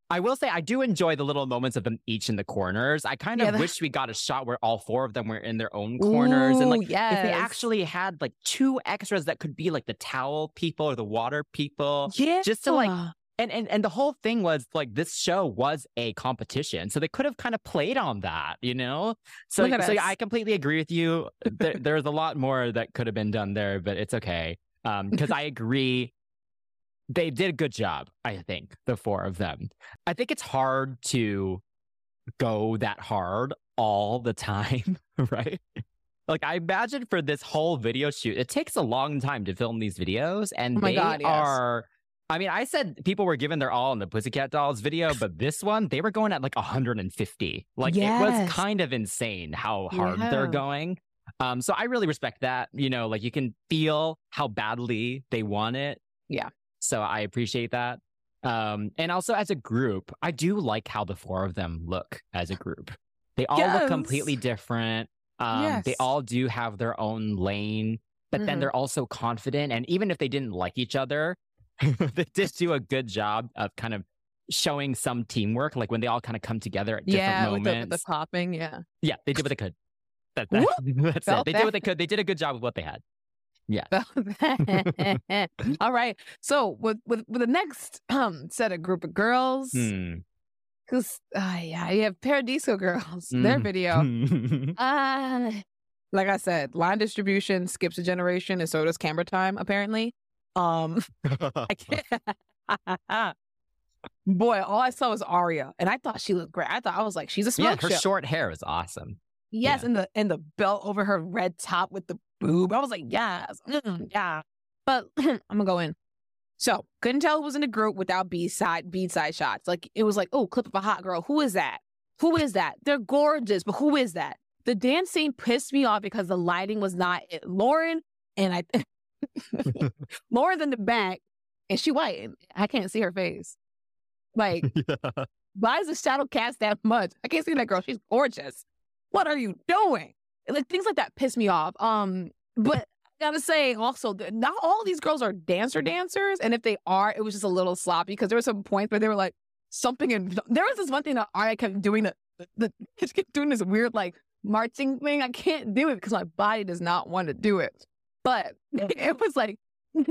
I will say I do enjoy the little moments of them each in the corners. I kind of that- wish we got a shot where all four of them were in their own corners, and like Ooh, yes. if they actually had like two extras that could be like the towel people or the water people. yeah, just to, like, And and and the whole thing was like this show was a competition. So they could have kind of played on that, you know? So so yeah. I completely agree with you. There, there's a lot more that could have been done there, but it's okay. Um, because I agree they did a good job, I think, the four of them. I think it's hard to go that hard all the time, (laughs) right? Like I imagine for this whole video shoot, it takes a long time to film these videos, and Oh my they God, yes. are. I mean, I said people were giving their all in the Pussycat Dolls video, but this one they were going at like 150. Like it was kind of insane how hard they're going. Um, so I really respect that. You know, like you can feel how badly they want it. Yeah. So I appreciate that. Um, and also as a group, I do like how the four of them look as a group. They all look completely different. Um, they all do have their own lane, but then Mhm. they're also confident. And even if they didn't like each other, (laughs) they did do a good job of kind of showing some teamwork. Like when they all kind of come together at different yeah, with the, with moments. the popping, yeah. yeah, they did what they could. That, that, (laughs) that's it. They that. did what they could. They did a good job with what they had. (laughs) All right. So with with, with the next um set of group of girls, Hmm. because uh, yeah, you have Paradiso girls. Their Mm. video, (laughs) uh, like I said, line distribution skips a generation, and so does camera time. Apparently, um, (laughs) I can't. Boy, all I saw was Aria, and I thought she looked great. I thought I was like, she's a yeah, her show. short hair is awesome. Yes, Yeah. and the and the belt over her red top with the boob. I was like, yes, mm, yeah. But (clears throat) I'm gonna go in. So couldn't tell who was in the group without B side B side shots. Like it was like, oh, clip of a hot girl. Who is that? Who is that? They're gorgeous, but who is that? The dance scene pissed me off because the lighting was not it. Lauren and I. (laughs) Lauren's in the back, and she white. and I can't see her face. Like (laughs) why is the shadow cast that much? I can't see that girl. She's gorgeous. What are you doing? Like things like that piss me off. Um, but I gotta say also, that not all these girls are dancer dancers, and if they are, it was just a little sloppy because there were some points where they were like something. And there was this one thing that I kept doing that the just (laughs) kept doing this weird like marching thing. I can't do it because my body does not want to do it. But (laughs) it was like, (laughs)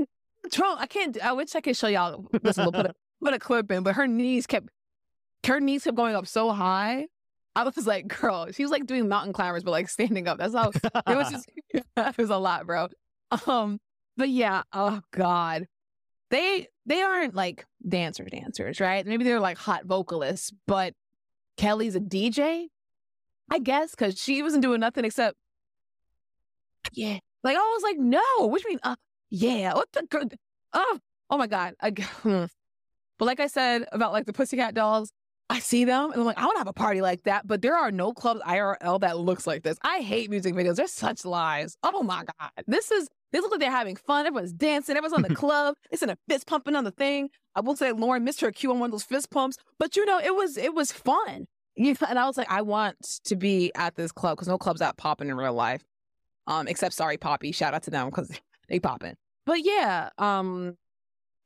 Trump, I can't. I wish I could show y'all. Listen, we'll put a put a clip in, but her knees kept her knees kept going up so high. I was like, girl, she was like doing mountain climbers, but like standing up. That's how it was just (laughs) (laughs) it was a lot, bro. Um, but yeah, oh god. They they aren't like dancer dancers, right? Maybe they're like hot vocalists, but Kelly's a DJ, I guess, because she wasn't doing nothing except yeah. Like I was like, no, which means uh yeah, what the oh oh my god. I, but like I said about like the Pussycat dolls, I see them and I'm like, I want to have a party like that. But there are no clubs IRL that looks like this. I hate music videos. They're such lies. Oh my God. This is, they look like they're having fun. Everyone's dancing. Everyone's on the (laughs) club. It's in a fist pumping on the thing. I will say Lauren missed her cue on one of those fist pumps, but you know, it was, it was fun. You know, and I was like, I want to be at this club because no clubs out popping in real life. Um, except sorry, Poppy. Shout out to them because (laughs) they popping. But yeah, um,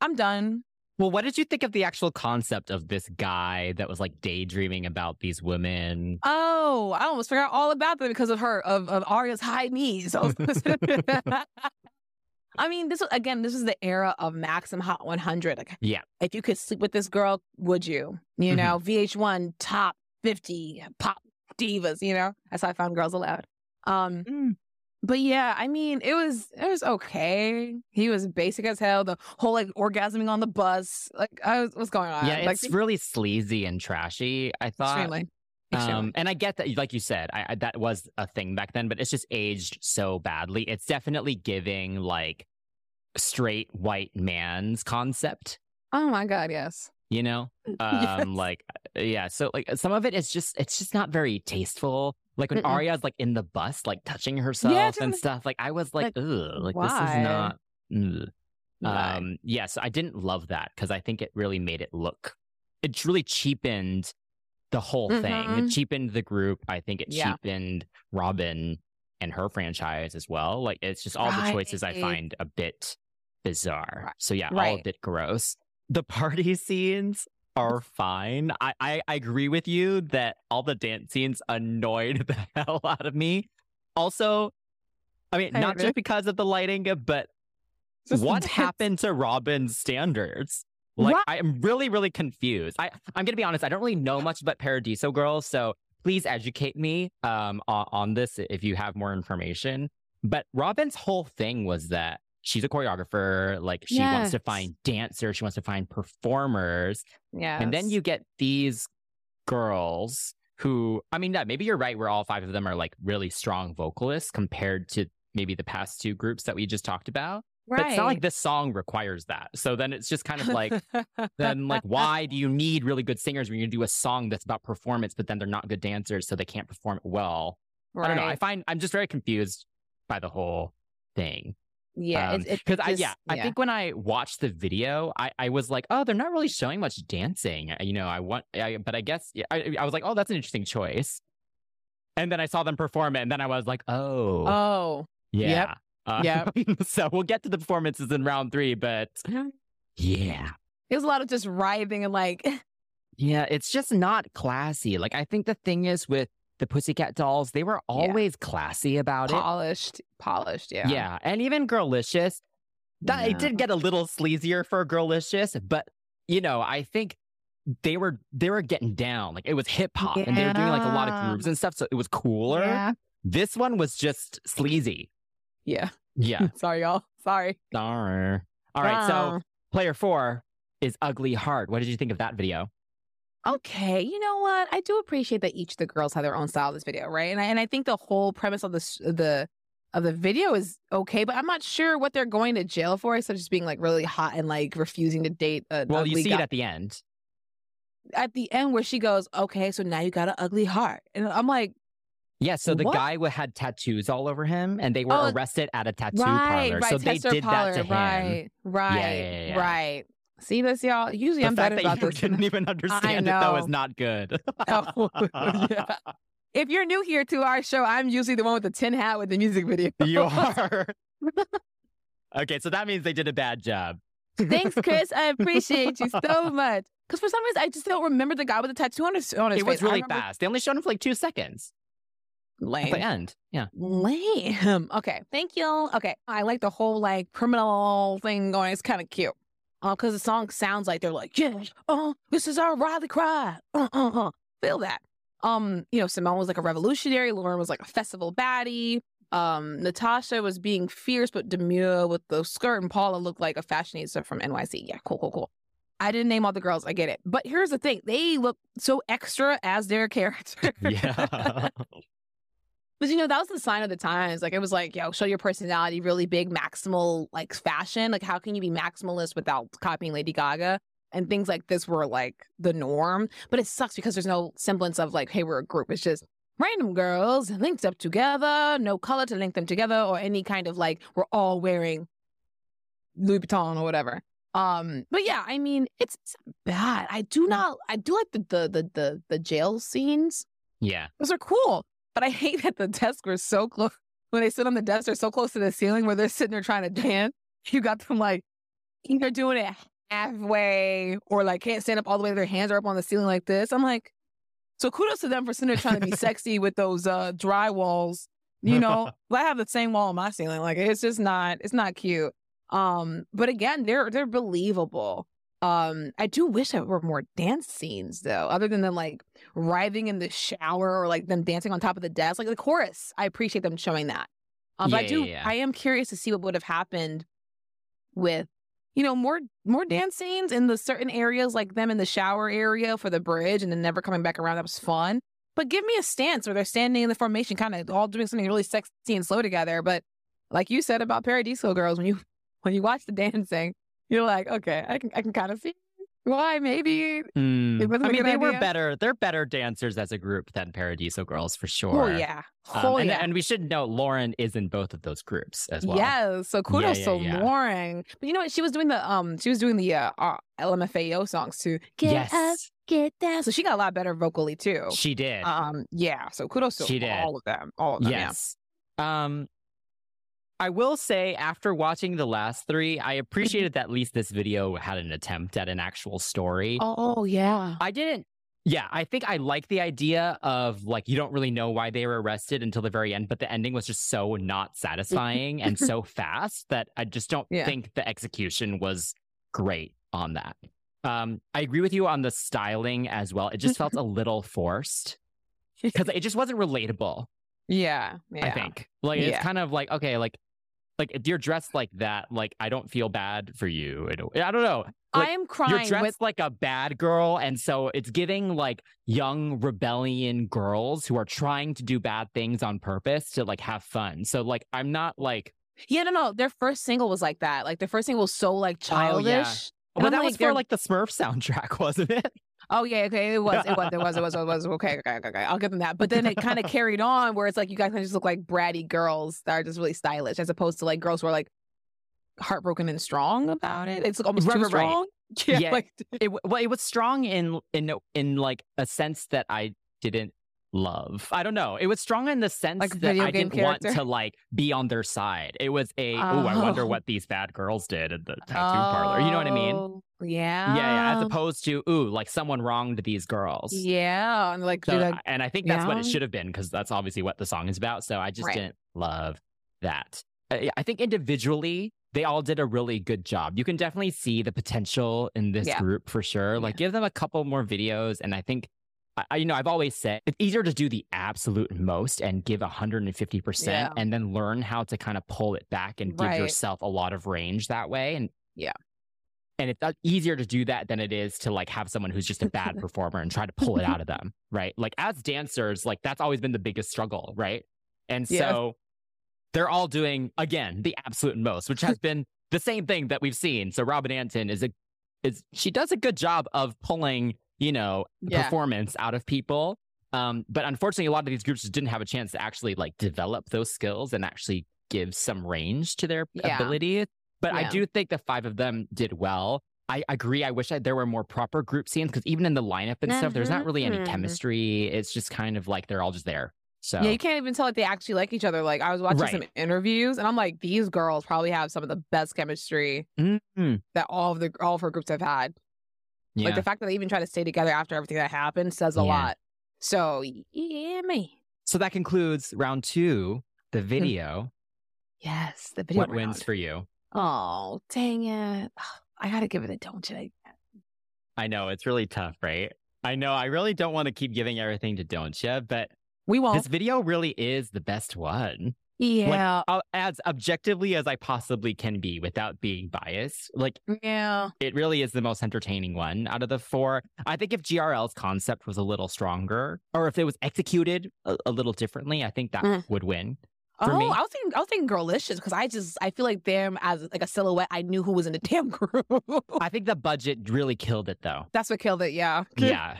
I'm done. Well, what did you think of the actual concept of this guy that was like daydreaming about these women? Oh, I almost forgot all about them because of her of of Aria's high knees. (laughs) I, mean, this was again, this is the era of Maxim Hot 100. Like, Yeah. if you could sleep with this girl, would you? You Mhm. know, VH1 top 50 pop divas. You know, that's how I found Girls Aloud. Um, Mm. But yeah, I mean, it was it was okay. He was basic as hell. The whole like orgasming on the bus, like, I was, what's going on? yeah, like, it's really sleazy and trashy. I thought. extremely. extremely. Um, and I get that, like you said, I, I, that was a thing back then, but it's just aged so badly. It's definitely giving like straight white man's concept, oh my god, yes. you know? (laughs) Yes. Um, like, uh, yeah. So like some of it is just, it's just not very tasteful. Like when Mm-mm. Aria's like in the bus, like touching herself and stuff. Like I was like, like, ugh, like this is not. ugh. Right. Um, yeah, so I didn't love that because I think it really made it look, it really cheapened the whole thing. It Mhm. cheapened the group. I think it Yeah. cheapened Robin and her franchise as well. Like it's just all the choices I find a bit bizarre. Right. So yeah, all a bit gross. The party (laughs) scenes are fine. I, I, I agree with you that all the dance scenes annoyed (laughs) the hell out of me. Also, I mean, I not agree. just because of the lighting, but Just what happened to Robin's standards? Like, Right. I am really, really confused. I, I'm gonna be honest. I don't really know much about Paradiso Girls, so please educate me um on, on this if you have more information. But Robin's whole thing was that she's a choreographer. Like, she wants to find dancers. She wants to find performers. Yeah. And then you get these girls who, I mean, yeah, maybe you're right, where all five of them are like really strong vocalists compared to maybe the past two groups that we just talked about. Right. But it's not like this song requires that. So then it's just kind of like, (laughs) then like, why do you need really good singers when you do a song that's about performance, but then they're not good dancers, so they can't perform it well? I don't know. I find I'm just very confused by the whole thing. Yeah, because I just- yeah, I think when I watched the video, I, I was like, oh, they're not really showing much dancing. You know, I want, I, but I guess yeah, I, I was like, oh, that's an interesting choice. And then I saw them perform it, and then I was like, oh, Oh, yeah, Uh, yep. (laughs) so we'll get to the performances in round three, but yeah, it was a lot of just writhing and like, (laughs) yeah, it's just not classy. Like I think the thing is with the Pussycat Dolls, they were always classy about it. Polished, polished. Yeah. Yeah, and even Girlicious, that it did get a little sleazier for Girlicious, but you know, I think they were they were getting down. Like it was hip hop, and they were doing like a lot of Yeah. grooves and stuff, so it was cooler. Yeah. This one was just sleazy. Yeah. Yeah. (laughs) Sorry, y'all. Sorry. Darn. All right, so player four is Ugly Heart. What did you think of that video? Okay, you know what? I do appreciate that each of the girls have their own style in this video, right? And I, and I think the whole premise of this the of the video is okay, but I'm not sure what they're going to jail for, except just being like really hot and like refusing to date. A Well, you see guy. it at the end. at the end where she goes, "Okay, so now you got an ugly heart," and I'm like, Yeah, so the What? guy had tattoos all over him, and they were Oh, arrested at a tattoo right, parlor. right, so they did parlor, that to him. right, right, yeah, yeah, yeah. right. See this, y'all? Usually The I'm fact better that about you this. didn't even understand it though is know. not good. (laughs) Oh, (laughs) yeah. If you're new here to our show, I'm usually the one with the tin hat with the music video. you are. (laughs) okay, so that means they did a bad job. Thanks, Chris. I appreciate you so much. Because for some reason, I just don't remember the guy with the tattoo on his, on his It face. was really remember- fast. They only showed him for like two seconds at the end. Yeah. Lame. Okay. Thank you. Okay. I like the whole like criminal thing going. It's kind of cute. Uh, cause the song sounds like they're like, yeah, uh, this is our rally cry. Uh, uh, uh. Feel that. Um, you know, Simone was like a revolutionary. Lauren was like a festival baddie. Um, Natasha was being fierce but demure with the skirt, and Paula looked like a fashionista from NYC. Yeah, cool, cool, cool. I didn't name all the girls. I get it. But here's the thing: they look so extra as their (laughs) character. Yeah. (laughs) But you know, that was the sign of the times. Like it was like, yo, show your personality, really big maximal like fashion. Like how can you be maximalist without copying Lady Gaga? And things like this were like the norm. But it sucks because there's no semblance of like, hey, we're a group. It's just random girls linked up together, no color to link them together, or any kind of like we're all wearing Louis Vuitton or whatever. Um, but yeah, I mean, it's, it's bad. I do not I do like the the the the, the jail scenes. yeah. Those are cool. But I hate that the desks were so close. When they sit on the desk, they're so close to the ceiling where they're sitting there trying to dance. You got them like either doing it halfway or like can't stand up all the way. Their hands are up on the ceiling like this. I'm like, so kudos to them for sitting there trying to be (laughs) sexy with those uh dry walls. You know, (laughs) I have the same wall on my ceiling. Like it's just not, it's not cute. Um, but again, they're they're believable. Um, I do wish there were more dance scenes though, other than them like writhing in the shower or like them dancing on top of the desk. Like the chorus, I appreciate them showing that. Um, but I do, yeah, yeah. I am curious to see what would have happened with, you know, more more dance scenes in the certain areas, like them in the shower area for the bridge, and then never coming back around. That was fun. But give me a stance where they're standing in the formation, kind of all doing something really sexy and slow together. But like you said about Paradiso Girls, when you (laughs) when you watch the dancing, you're like, okay, I can I can kind of see why maybe. Mm. I mean, they were better. They're better dancers as a group than Paradiso Girls for sure. Oh yeah, Um, oh and, yeah. and we should note Lauren is in both of those groups as well. Yes, so kudos yeah, to yeah. Lauren. But you know what? She was doing the um, she was doing the uh, uh LMFAO songs too. Get yes, up, get down. So she got a lot better vocally too. she did. Um, yeah. So kudos to She did. all of them. All of them. yes. Um, I will say after watching the last three, I appreciated that at least this video had an attempt at an actual story. Yeah. Oh yeah. I didn't. Yeah, I think I like the idea of like you don't really know why they were arrested until the very end, but the ending was just so not satisfying and so (laughs) fast that I just don't Yeah. think the execution was great on that. Um, I agree with you on the styling as well. It just felt a little forced because it just wasn't relatable. Yeah. (laughs) Yeah. I think like it's kind of like okay, like like if you're dressed like that, like I don't feel bad for you. in a way. I don't know. Like, I am crying. you're dressed with like a bad girl, and so it's giving like young rebellion girls who are trying to do bad things on purpose to like have fun. So like I'm not like Yeah, no, no. Their first single was like that. Like their first single was so like childish. Oh, yeah. Well, that like, was they're- for like the Smurf soundtrack, (laughs) wasn't it? Oh yeah, okay, it was, it was, it was, it was, it was. Okay, okay, okay, okay. I'll give them that. But then it kind of carried on where it's like you guys kinda just look like bratty girls that are just really stylish, as opposed to like girls who are like heartbroken and strong about it. It's like almost Right, too right, right. strong. (laughs) Yeah, Yeah. like It well, it was strong in in in like a sense that I didn't love. I don't know. It was strong in the sense Like that I didn't want to like be on their side. It was a oh, I wonder Oh. what these bad girls did at the (laughs) tattoo parlor. You know what I mean? Oh, Yeah. Yeah, yeah. As opposed to ooh, like someone wronged these girls. Yeah. And like, So, like, and I think that's what it should have been because that's obviously what the song is about. So I just Right. didn't love that. I I think individually, they all did a really good job. You can definitely see the potential in this Yeah. group for sure. Like, give them a couple more videos. And I think, I, you know, I've always said it's easier to do the absolute most and give 150% Yeah. and then learn how to kind of pull it back and give Right. yourself a lot of range that way. And Yeah. and it's uh, easier to do that than it is to like have someone who's just a bad (laughs) performer and try to pull it out of them, right? Like as dancers, like that's always been the biggest struggle, right? And so Yeah. they're all doing again the absolute most, which has been the same thing that we've seen. So Robin Antin is a is she does a good job of pulling, you know, Yeah. performance out of people. Um, but unfortunately, a lot of these groups just didn't have a chance to actually like develop those skills and actually give some range to their Yeah. ability. But I do think the five of them did well. I agree. I wish I, there were more proper group scenes because even in the lineup and stuff, there's not really any Mhm. chemistry. It's just kind of like they're all just there. So Yeah, you can't even tell like they actually like each other. Like I was watching some interviews, and I'm like, these girls probably have some of the best chemistry Mhm. that all of the all of her groups have had. Yeah. Like the fact that they even try to stay together after everything that happened says a Yeah. lot. So yeah, me. so that concludes round two. The Hmm. video. Yes, the video. what wins for you? Oh, dang it! (sighs) I gotta give it a don't you? I know it's really tough, right? I know. I really don't want to keep giving everything to Don't Cha, but We won't. this video really is the best one. Yeah, I'll, as objectively as I possibly can be without being biased. Like yeah. it really is the most entertaining one out of the four. I think if GRL's concept was a little stronger, or if it was executed a, a little differently, I think that Mm. would win. for oh, me. I was thinking, I was thinking girlicious because I just I feel like them as like a silhouette. I knew who was in the (laughs) damn group. I think the budget really killed it though. That's what killed it. Yeah. (laughs) Yeah.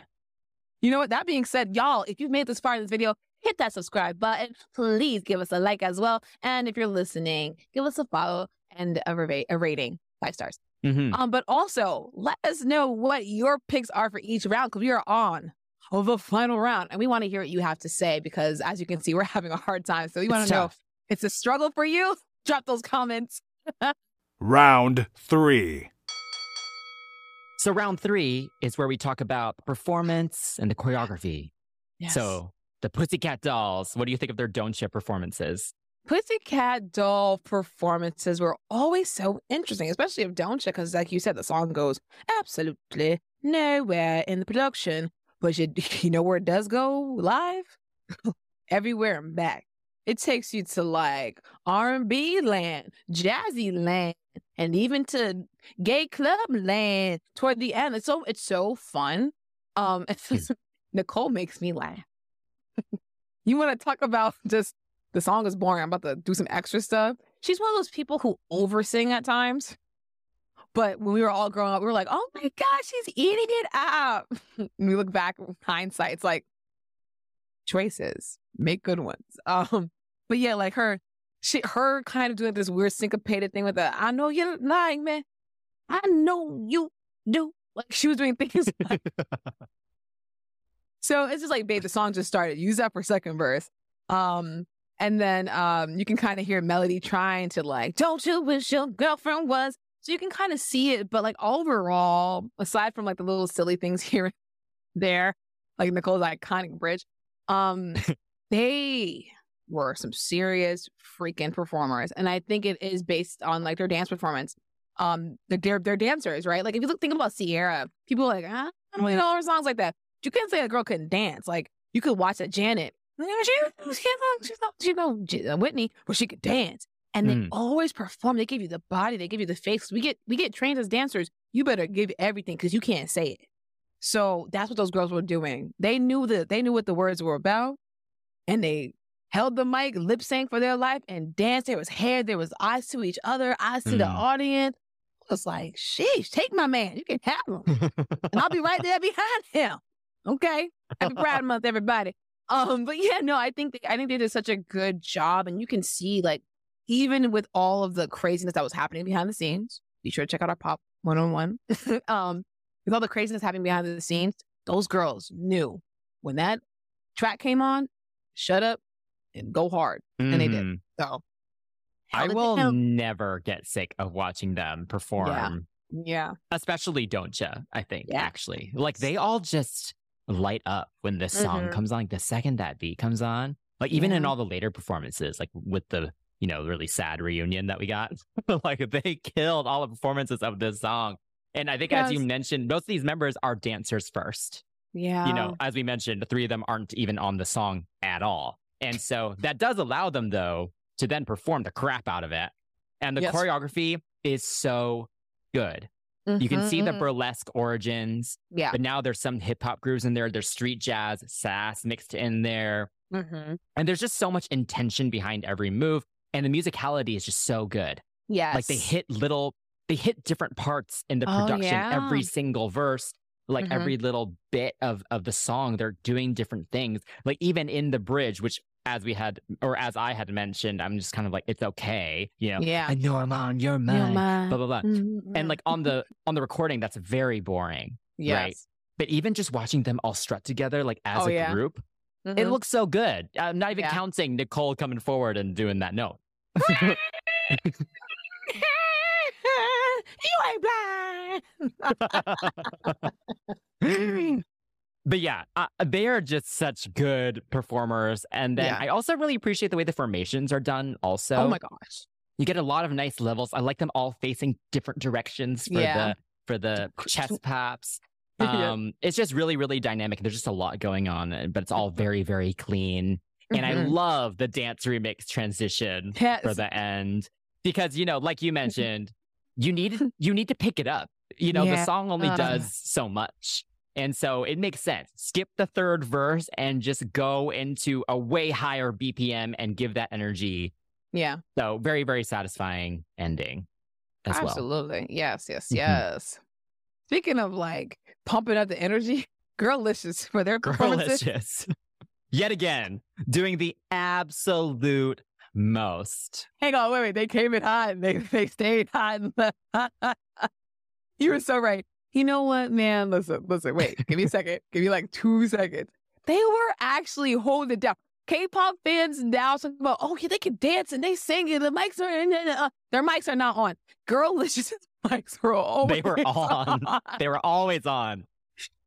You know what? That being said, y'all, if you've made this far in this video, hit that subscribe button. Please give us a like as well. And if you're listening, give us a follow and a, reva- a rating, five stars. Mhm. Um, but also let us know what your picks are for each round because we are on of the final round and we want to hear what you have to say because as you can see, we're having a hard time. So we want to know tough. it's a struggle for you. (laughs) Drop those comments. (laughs) Round three. So round three is where we talk about the performance and the choreography. So the Pussycat Dolls, what do you think of their Don't Cha performances? Pussycat Doll performances were always so interesting, especially of Don't Cha, because like you said, the song goes absolutely nowhere in the production. But you, (laughs) you know where it does go live? (laughs) Everywhere and back. It takes you to like R&B land, jazzy land, and even to gay club land toward the end. It's so it's so fun. Um, (laughs) Nicole makes me laugh. (laughs) you want to talk about just the song is boring. I'm about to do some extra stuff. She's one of those people who oversing at times. But when we were all growing up, we were like, oh my gosh, she's eating it up. (laughs) and we look back with hindsight, it's like choices, make good ones. (laughs) Um, but yeah, like her, she her kind of doing this weird syncopated thing with the I know you're lying, man. I know you do. Like she was doing things like so it's just like, babe, the song just started. Use that for second verse. Um, and then um, you can kind of hear Melody trying to like, don't you wish your girlfriend was? So you can kind of see it, but like overall, aside from like the little silly things (laughs) here and there, like Nicole's iconic bridge, um, (laughs) they were some serious freaking performers. And I think it is based on like their dance performance. Um, they're, they're, dancers, right? Like if you look, think about Ciara, people are like, ah, I don't really know her songs like that. You couldn't say a girl couldn't dance. Like you could watch that Janet. She, she, she, she know J- uh, Whitney, where she could dance, and they Mm. always perform. They give you the body, they give you the face. We get we get trained as dancers. You better give everything because you can't say it. So that's what those girls were doing. They knew that they knew what the words were about, and they held the mic, lip sync for their life, and danced. There was hair, there was eyes to each other, eyes to the Mm. audience. I was like, sheesh, take my man. You can have him (laughs) and I'll be right there behind him. Okay, happy (laughs) Pride Month, everybody. Um, but yeah, no, I think they, I think they did such a good job, and you can see like even with all of the craziness that was happening behind the scenes. Be sure to check out our pop one on one. (laughs) Um, with all the craziness happening behind the scenes, those girls knew when that track came on, shut up and go hard. And they did. Mhm. So I will never get sick of watching them perform, Yeah. especially Don't Don'tcha, I think, Yeah. actually. Like they all just light up when this song Mhm. comes on. Like the second that beat comes on, like even in all the later performances, like with the, you know, really sad reunion that we got, (laughs) like they killed all the performances of this song. And I think, as you mentioned, most of these members are dancers first. Yeah. you know, as we mentioned, the three of them aren't even on the song at all. And so that does allow them, though, to then perform the crap out of it. And the Yes. choreography is so good. You can see the Mhm, burlesque origins, Yeah. but now there's some hip hop grooves in there. There's street jazz, sass mixed in there. Mm-hmm. And there's just so much intention behind every move. And the musicality is just so good. Yes. Like they hit little, they hit different parts in the Oh, production every single verse. Like Mhm. every little bit of of the song, they're doing different things. Like even in the bridge, which as we had or as I had mentioned, I'm just kind of like, it's okay, you know. Yeah. I know I'm on your mind. Blah blah blah. Mm-hmm. And like on the on the recording, that's very boring. yes. right. But even just watching them all strut together, like as Oh, a yeah. group, it Mhm. looks so good. I'm not even Yeah. counting Nicole coming forward and doing that note. (laughs) (laughs) you ain't blind. (laughs) but yeah, uh, they are just such good performers. And then Yeah. I also really appreciate the way the formations are done. Also, oh my gosh. you get a lot of nice levels. I like them all facing different directions for Yeah. the for the chest (laughs) paps. Yeah. Um, it's just really, really dynamic. There's just a lot going on, but it's all very, very clean. And I Mhm. love the dance remix transition Yes. for the end because you know, like you mentioned, you need you need to pick it up. You know, the song only Uh. does so much. And so it makes sense. Skip the third verse and just go into a way higher BPM and give that energy. Yeah. So very, very satisfying ending as well. Absolutely. Yes, yes, Mhm. yes. Speaking of like pumping up the energy, (laughs) Girlicious for their. Girlicious. (laughs) Yet again, doing the absolute most. Hang on, wait, wait. They came in hot. and They (laughs) they stayed hot. and- you were so right. You know what, man? Listen, listen. Wait, give me a second. Give me like two seconds. They were actually holding it down. K-pop fans now talking about, oh yeah, they can dance and they sing and the mics are in. Uh, their mics are not on. Girl, (laughs) Girlicious mics were always (laughs) They were on. They were always on.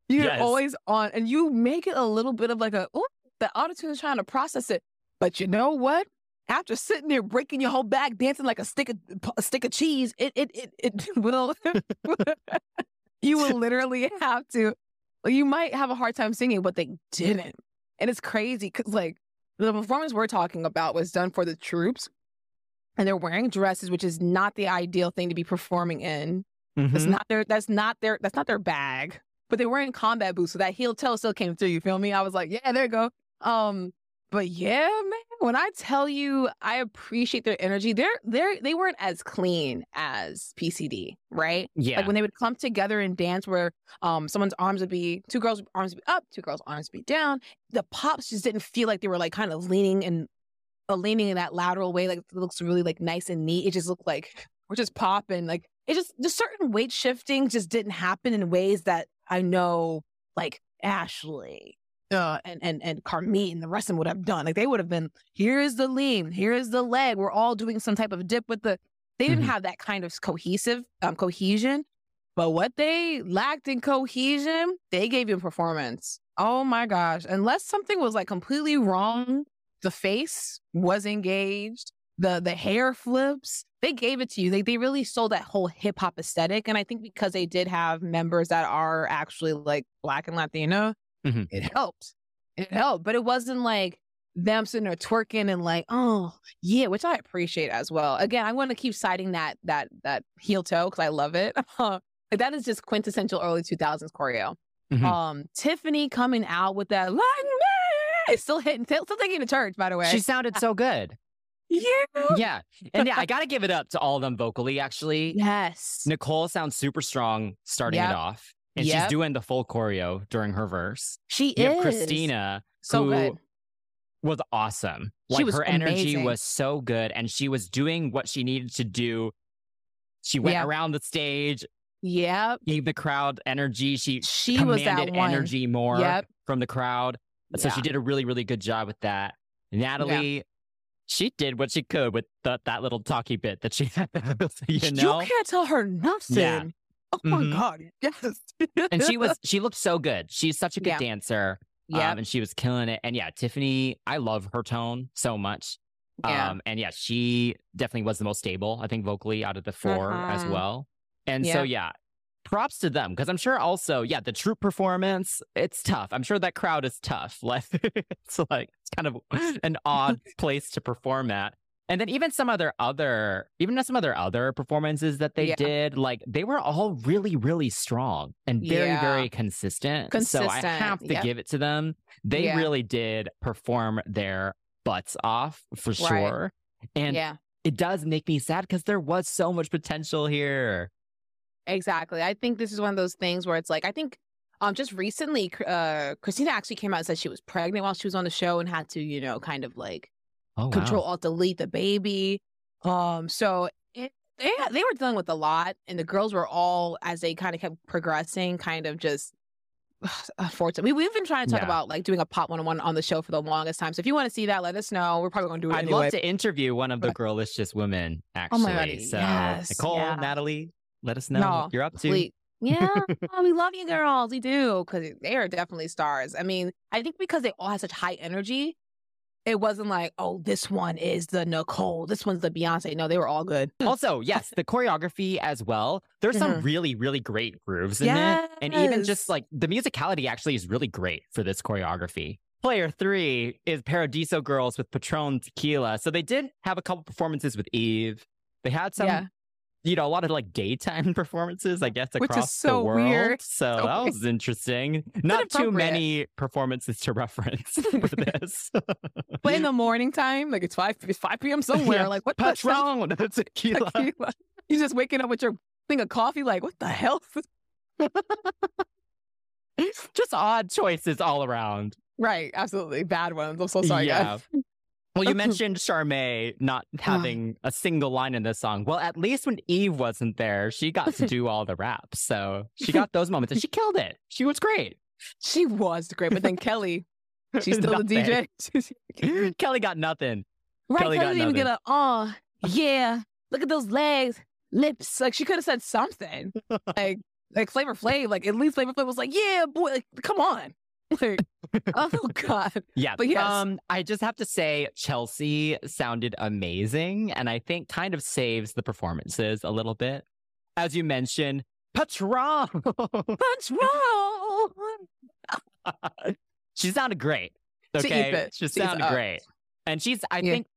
You're Yes. always on, and you make it a little bit of like a, oh, the autotune is trying to process it. But you know what? After sitting there breaking your whole back, dancing like a stick of a stick of cheese, it it it, it (laughs) will. You will (laughs) literally have to. You might have a hard time singing, but they didn't, and it's crazy because like the performance we're talking about was done for the troops, and they're wearing dresses, which is not the ideal thing to be performing in. That's Mhm. not their that's not their that's not their bag. But they were in combat boots, so that heel toe still came through. You feel me? I was like, yeah, there you go. Um, but yeah, man, when I tell you I appreciate their energy, they're they're they weren't as clean as PCD, right? Yeah. Like when they would clump together and dance where um someone's arms would be two girls' arms would be up, two girls' arms would be down. The pops just didn't feel like they were like kind of leaning and uh, leaning in that lateral way. Like it looks really like nice and neat. It just looked like we're just popping. Like it just the certain weight shifting just didn't happen in ways that I know like Ashley. Uh, and and and Carmit and the rest of them would have done. Like they would have been here is the lean here is the leg. We're all doing some type of dip with the they didn't Mhm. have that kind of cohesive um cohesion but what they lacked in cohesion they gave you performance. Oh my gosh. Unless something was like completely wrong the face was engaged the the hair flips they gave it to you. They, they really sold that whole hip-hop aesthetic and i think because they did have members that are actually like black and latino Mhm. it helped it helped but it wasn't like them sitting there twerking and like oh yeah which i appreciate as well again i want to keep citing that that that heel toe because i love it (laughs) like that is just quintessential early 2000s choreo Mhm. um tiffany coming out with that like me still hitting still, still taking the church by the way She sounded so good. (laughs) yeah Yeah. And yeah, I got to give it up to all of them vocally, actually. yes Nicole sounds super strong starting Yep. it off. And she's doing the full choreo during her verse. she You is Christina, so who good was awesome. She Like was her energy amazing. was so good and she was doing what she needed to do. She went Yeah. around the stage, yep gave the crowd energy. She she was commanded that one energy more Yep. from the crowd. So Yeah. she did a really, really good job with that. Natalie, she did what she could with the, that little talky bit that she (laughs) had. you know, you can't tell her nothing. Yeah. (laughs) Oh my Mhm. god. Yes. and she was (laughs) she looked so good. She's such a good Yeah. dancer. Yeah. Um, and she was killing it. And yeah, Tiffany, I love her tone so much. yeah. Um, and yeah, she definitely was the most stable, I think, vocally out of the 4 as Mhm. well. And so, yeah, props to them because I'm sure also, yeah, the troop performance, it's tough. I'm sure that crowd is tough. (laughs) Like, it's like, it's kind of an odd place to perform at. And then even some other other, even some other other performances that they Yeah. did, like they were all really, really strong and very, Yeah. very consistent. So I have to yep. give it to them. They Yeah. really did perform their butts off for Right. sure. And yeah. it does make me sad because there was so much potential here. Exactly. I think this is one of those things where it's like I think um just recently uh Christina actually came out and said she was pregnant while she was on the show and had to, you know, kind of like Oh, control alt delete the baby. Um so it they they were dealing with a lot and the girls were all as they kind of kept progressing kind of just (sighs) unfortunately we, we've been trying to talk Yeah. about like doing a pop one-on-one on the show for the longest time so if you want to see that let us know we're probably going to do it I'd anyway. love to interview one of the girlicious women, actually. Oh my God, so, yes, Nicole, yeah. Natalie, let us know No, what you're up to. Please. Yeah, oh, (laughs) we love you girls. We do because they are definitely stars. I mean, I think because they all have such high energy, it wasn't like, oh, this one is the Nicole, this one's the Beyonce. No, they were all good. Also, yes, the choreography as well. There's some Mhm. really, really great grooves in it. And even just like the musicality actually is really great for this choreography. Player three is Paradiso Girls with Patron Tequila. So they did have a couple performances with Eve. They had some, Yeah. You know, a lot of like daytime (laughs) performances, I guess, across so the world. weird. So So that weird. was interesting. (laughs) Not too many performances to (laughs) reference for this. But in the morning time, like it's 5, it's 5 p.m. somewhere. Yeah. Like, what the? Patron Tequila. Tequila. You're just waking up with your thing of coffee, like, what the hell? Just odd choices all around. right. Absolutely. Bad ones. I'm so sorry, Yeah. Well, you mentioned Charmaine not uh-huh. having a single line in this song. Well, at least when Eve wasn't there, she got to (laughs) do all the raps. So she got those moments and she killed it. She was great. She was great. But then Kelly, she's still the DJ. (laughs) Kelly got nothing. Right, Kelly Kelly got didn't even get nothing. a, oh, yeah, look at those legs, lips. Like, she could have said something. (laughs) like, like Flavor Flav, like, at least Flavor Flav was like, yeah, boy, like, come on. (laughs) Like, oh, God. Yeah. But yes. Um, I just have to say, Chelsea sounded amazing. And I think kind of saves the performances a little bit. As you mentioned, Patron. Punch roll. (laughs) she sounded great. She Okay. it. She sounded great. And she's, I Yeah. think,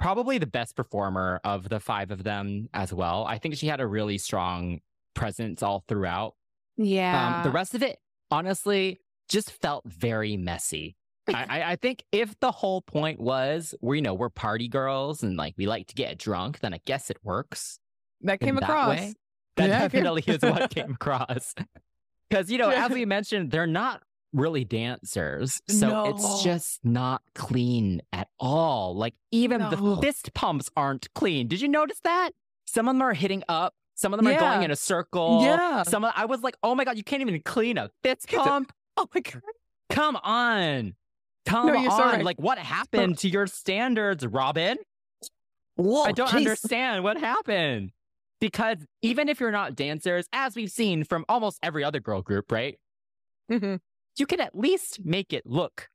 probably the best performer of the five of them as well. I think she had a really strong presence all throughout. Yeah. Um, the rest of it, honestly, just felt very messy. (laughs) I, I, think if the whole point was we you know we're party girls and like we like to get drunk, then I guess it works. that came that across. way. That Yeah, definitely is what (laughs) came across. Because you know, Yeah. as we mentioned, they're not really dancers, so No. it's just not clean at all. Like even No. the fist pumps aren't clean. Did you notice that? Some of them are hitting up. Some of them are going in a circle. Yeah. Some of, I was like, oh my god, you can't even clean a fist pump. (laughs) Oh, my God. Come on. Come No, on. right. Like what happened to your standards, Robin? I don't jeez. understand what happened. Because even if you're not dancers, as we've seen from almost every other girl group, right? Mhm. You can at least make it look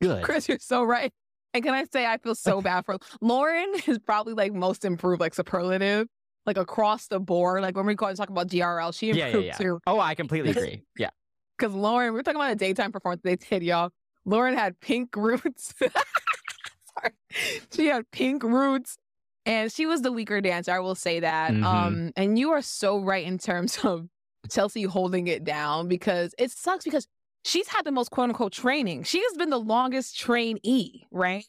good. Chris, you're so right. And can I say I feel so (laughs) bad for Lauren is probably like most improved, like superlative, like across the board. Like when we go and talk about GRL, she Yeah, improved yeah, yeah. too. Oh, I completely agree. Yeah. Because Lauren, we're talking about a daytime performance they did, y'all. Lauren had pink (laughs) roots. Sorry. She had pink roots. And she was the weaker dancer, I will say that. Mhm. Um, and you are so right in terms of Chelsea holding it down because it sucks because she's had the most quote unquote training. She has been the longest trainee, right?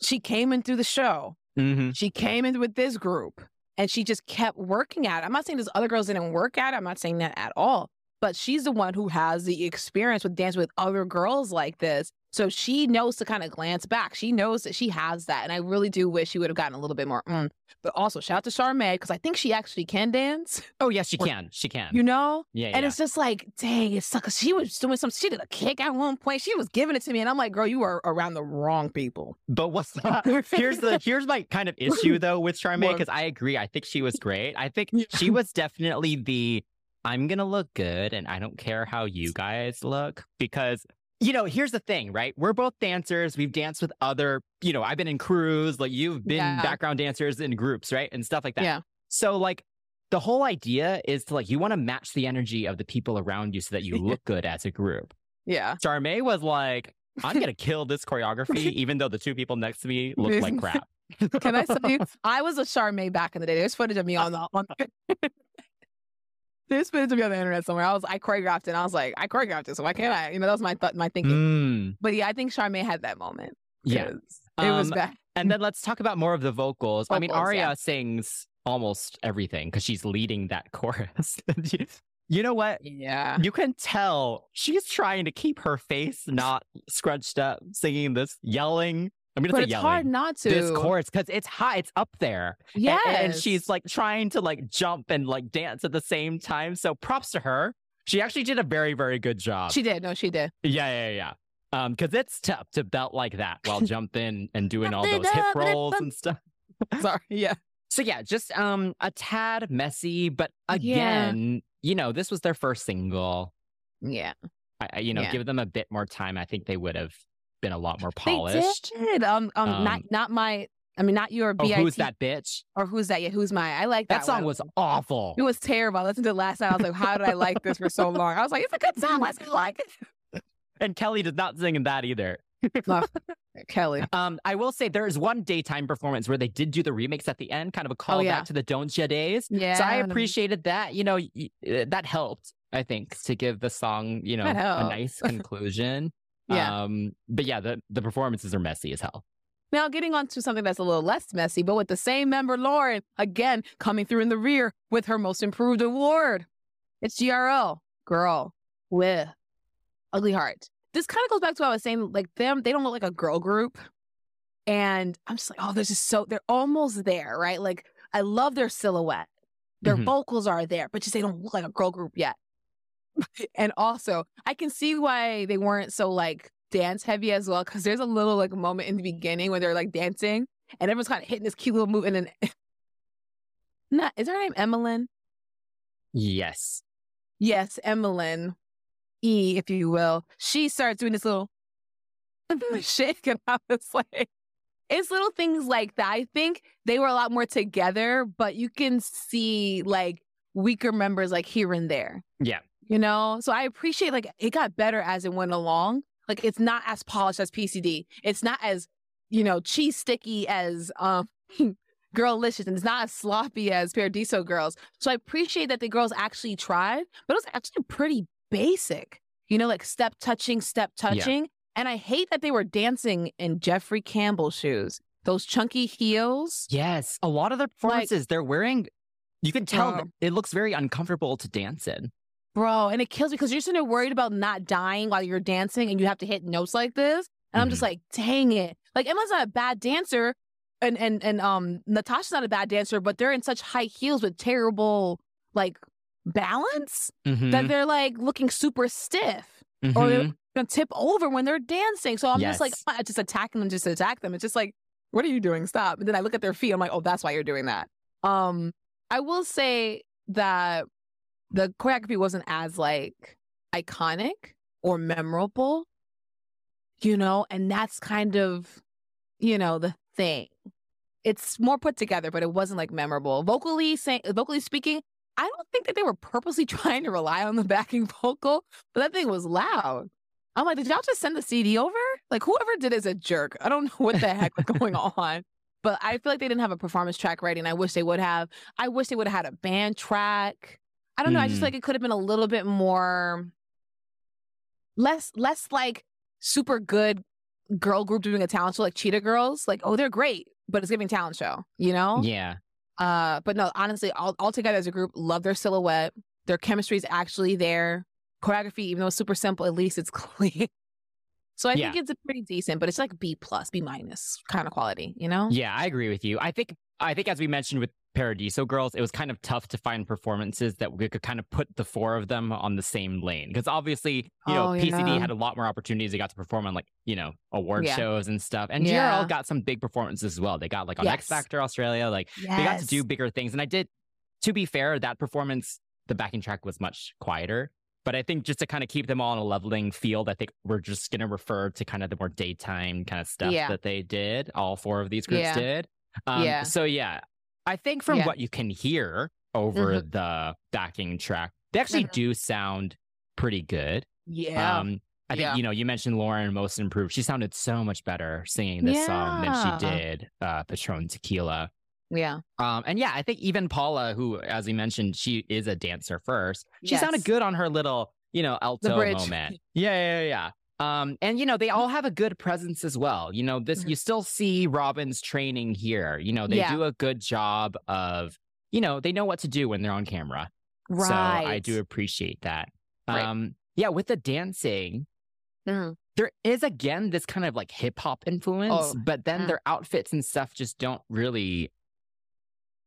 She came in through the show. hmm She came in with this group and she just kept working at it. I'm not saying those other girls didn't work at it. I'm not saying that at all. But she's the one who has the experience with dancing with other girls like this. So she knows to kind of glance back. She knows that she has that. And I really do wish she would have gotten a little bit more. Mm. But also, shout out to Charmaine, because I think she actually can dance, (laughs) Oh, yes, she Or- can. She can. you know? yeah, And yeah. it's just like, dang, it sucks. She was doing some, she did a kick at one point. She was giving it to me. And I'm like, girl, you are around the wrong people. But what's (laughs) here's the here's my kind of issue though with Charmaine because I agree. I think she was great. I think she was definitely the I'm gonna look good and I don't care how you guys look because you know here's the thing right we're both dancers we've danced with other you know i've been in crews like you've been Yeah. background dancers in groups right and stuff like that Yeah. so like the whole idea is to like you want to match the energy of the people around you so that you look good as a group Yeah. Charmaine was like, I'm gonna (laughs) kill this choreography, even though the two people next to me look like crap. (laughs) Can I tell you? (laughs) I was a Charmaine back in the day. There's footage of me on the on. There's footage of me on the internet somewhere. I was I choreographed it. And I was like, I choreographed it, so why can't I? You know, that was my thought, my thinking. Mm, But yeah, I think Charmaine had that moment. yeah. 'cause it was Um, bad. And then let's talk about more of the vocals. I mean, Aria yeah. sings almost everything because she's leading that (laughs) chorus. (laughs) you know what? Yeah. You can tell she's trying to keep her face not scrunched up, singing this, yelling. I'm gonna But say it's yelling. hard not to. this chorus because it's hot, it's up there. Yeah, Yes. And, she's like trying to like jump and like dance at the same time. So props to her. She actually did a very, very good job. She did. No, she did. yeah, yeah, yeah. Um, because it's tough to belt like that while (laughs) jumping and doing all those hip rolls and stuff. (laughs) Sorry. Yeah. So yeah, just um a tad messy, but Yeah. again, you know, this was their first single. Yeah. I, I- you know, Yeah. give them a bit more time. I think they would have been a lot more polished. They did. Um, um, not Um, not my. I mean, not your Oh, who's that bitch? Or who's that? Yeah, who's my? I like that. That song one. was awful. It was terrible. I listened to it last night. I was like, how did I like this for so long? I was like, it's a good song. I like it? (laughs) And Kelly did not sing in that either. (laughs) (laughs) Kelly. Um, I will say there is one daytime performance where they did do the remix at the end, kind of a callback Oh, yeah. to the Don't Cha days. Yeah. So I appreciated that. You know, that helped. I think to give the song, you know, a nice conclusion. Yeah. Um, but yeah, the the performances are messy as hell. Now, getting on to something that's a little less messy, but with the same member, Lauren, again, coming through in the rear with her most improved award. It's GRL, girl with Ugly Heart. This kind of goes back to what I was saying, like them, they don't look like a girl group. And I'm just like, oh, this is so, they're almost there, right? Like, I love their silhouette. Their Mhm. vocals are there, but just they don't look like a girl group yet. (laughs) and also, I can see why they weren't so like dance heavy as well, because there's a little like moment in the beginning when they're like dancing and everyone's kind of hitting this cute little move. And then, (laughs) not, is her name Emmalyn? Yes. Yes, Emmalyn E, if you will. She starts doing this little (laughs) shake, and I was like, it's little things like that. I think they were a lot more together, but you can see like weaker members like here and there, Yeah. You know? So I appreciate like it got better as it went along. Like it's not as polished as PCD. It's not as, you know, cheese sticky as um (laughs) Girlicious, and it's not as sloppy as Paradiso Girls. So I appreciate that the girls actually tried, but it was actually pretty basic. You know, like step touching, step touching. And I hate that they were dancing in Jeffrey Campbell shoes. Those chunky heels. Yes. A lot of their performances they're wearing, you can tell Bro. it looks very uncomfortable to dance in. Bro, and it kills me because you're sitting there worried about not dying while you're dancing and you have to hit notes like this. And I'm just like, dang it. Like Emma's not a bad dancer and and and um Natasha's not a bad dancer, but they're in such high heels with terrible like balance Mhm, that they're like looking super stiff or they're mhm. gonna tip over when they're dancing. So I'm just like Yes. I'm just attacking them just to attack them. It's just like, what are you doing? Stop. And then I look at their feet. I'm like, oh, that's why you're doing that. Um, I will say that the choreography wasn't as like iconic or memorable, you know, and that's kind of, you know, the thing. It's more put together, but it wasn't like memorable. Vocally saying, vocally speaking, I don't think that they were purposely (laughs) trying to rely on the backing vocal, but that thing was loud. I'm like, did y'all just send the CD over? Like, whoever did is a jerk. I don't know what the heck was going (laughs) on. But I feel like they didn't have a performance track ready, and I wish they would have. I wish they would have had a band track. I don't know. I just Hmm. feel like it could have been a little bit more, less, less like super good girl group doing a talent show like Cheetah Girls. Like, oh, they're great, but it's giving talent show, you know? Yeah. Uh, but no, honestly, all together as a group, love their silhouette. Their chemistry is actually there. Choreography, even though it's super simple, at least it's (laughs) clean. So I Yeah. think it's a pretty decent, but it's like B plus, B minus kind of quality, you know? Yeah, I agree with you. I think I think as we mentioned with Paradiso Girls, it was kind of tough to find performances that we could kind of put the four of them on the same lane because obviously, you know, Oh, PCD yeah. had a lot more opportunities. They got to perform on like you know award Yeah. shows and stuff, and Yeah. GRL got some big performances as well. They got like on X Factor Australia, like they got to do bigger things. And I did, to be fair, that performance, the backing track was much quieter. But I think just to kind of keep them all on a leveling field, I think we're just going to refer to kind of the more daytime kind of stuff Yeah. that they did. All four of these groups did. Um, Yeah. So yeah, I think from Yeah. what you can hear over the backing track, they actually Mhm. do sound pretty good. Yeah. Um, I think Yeah. you know you mentioned Lauren most improved. She sounded so much better singing this song than she did uh, Patron Tequila. yeah. Um, and yeah, I think even Paula, who, as we mentioned, she is a dancer first. She sounded good on her little, you know, alto moment. (laughs) Yeah, yeah, yeah. Um, and you know, they all have a good presence as well. You know, this Mhm. you still see Robin's training here. You know, they Yeah. do a good job of, you know, they know what to do when they're on camera. Right. So I do appreciate that. Right. Um, yeah, with the dancing, Mhm. there is again this kind of like hip hop influence, Oh, but then mm. their outfits and stuff just don't really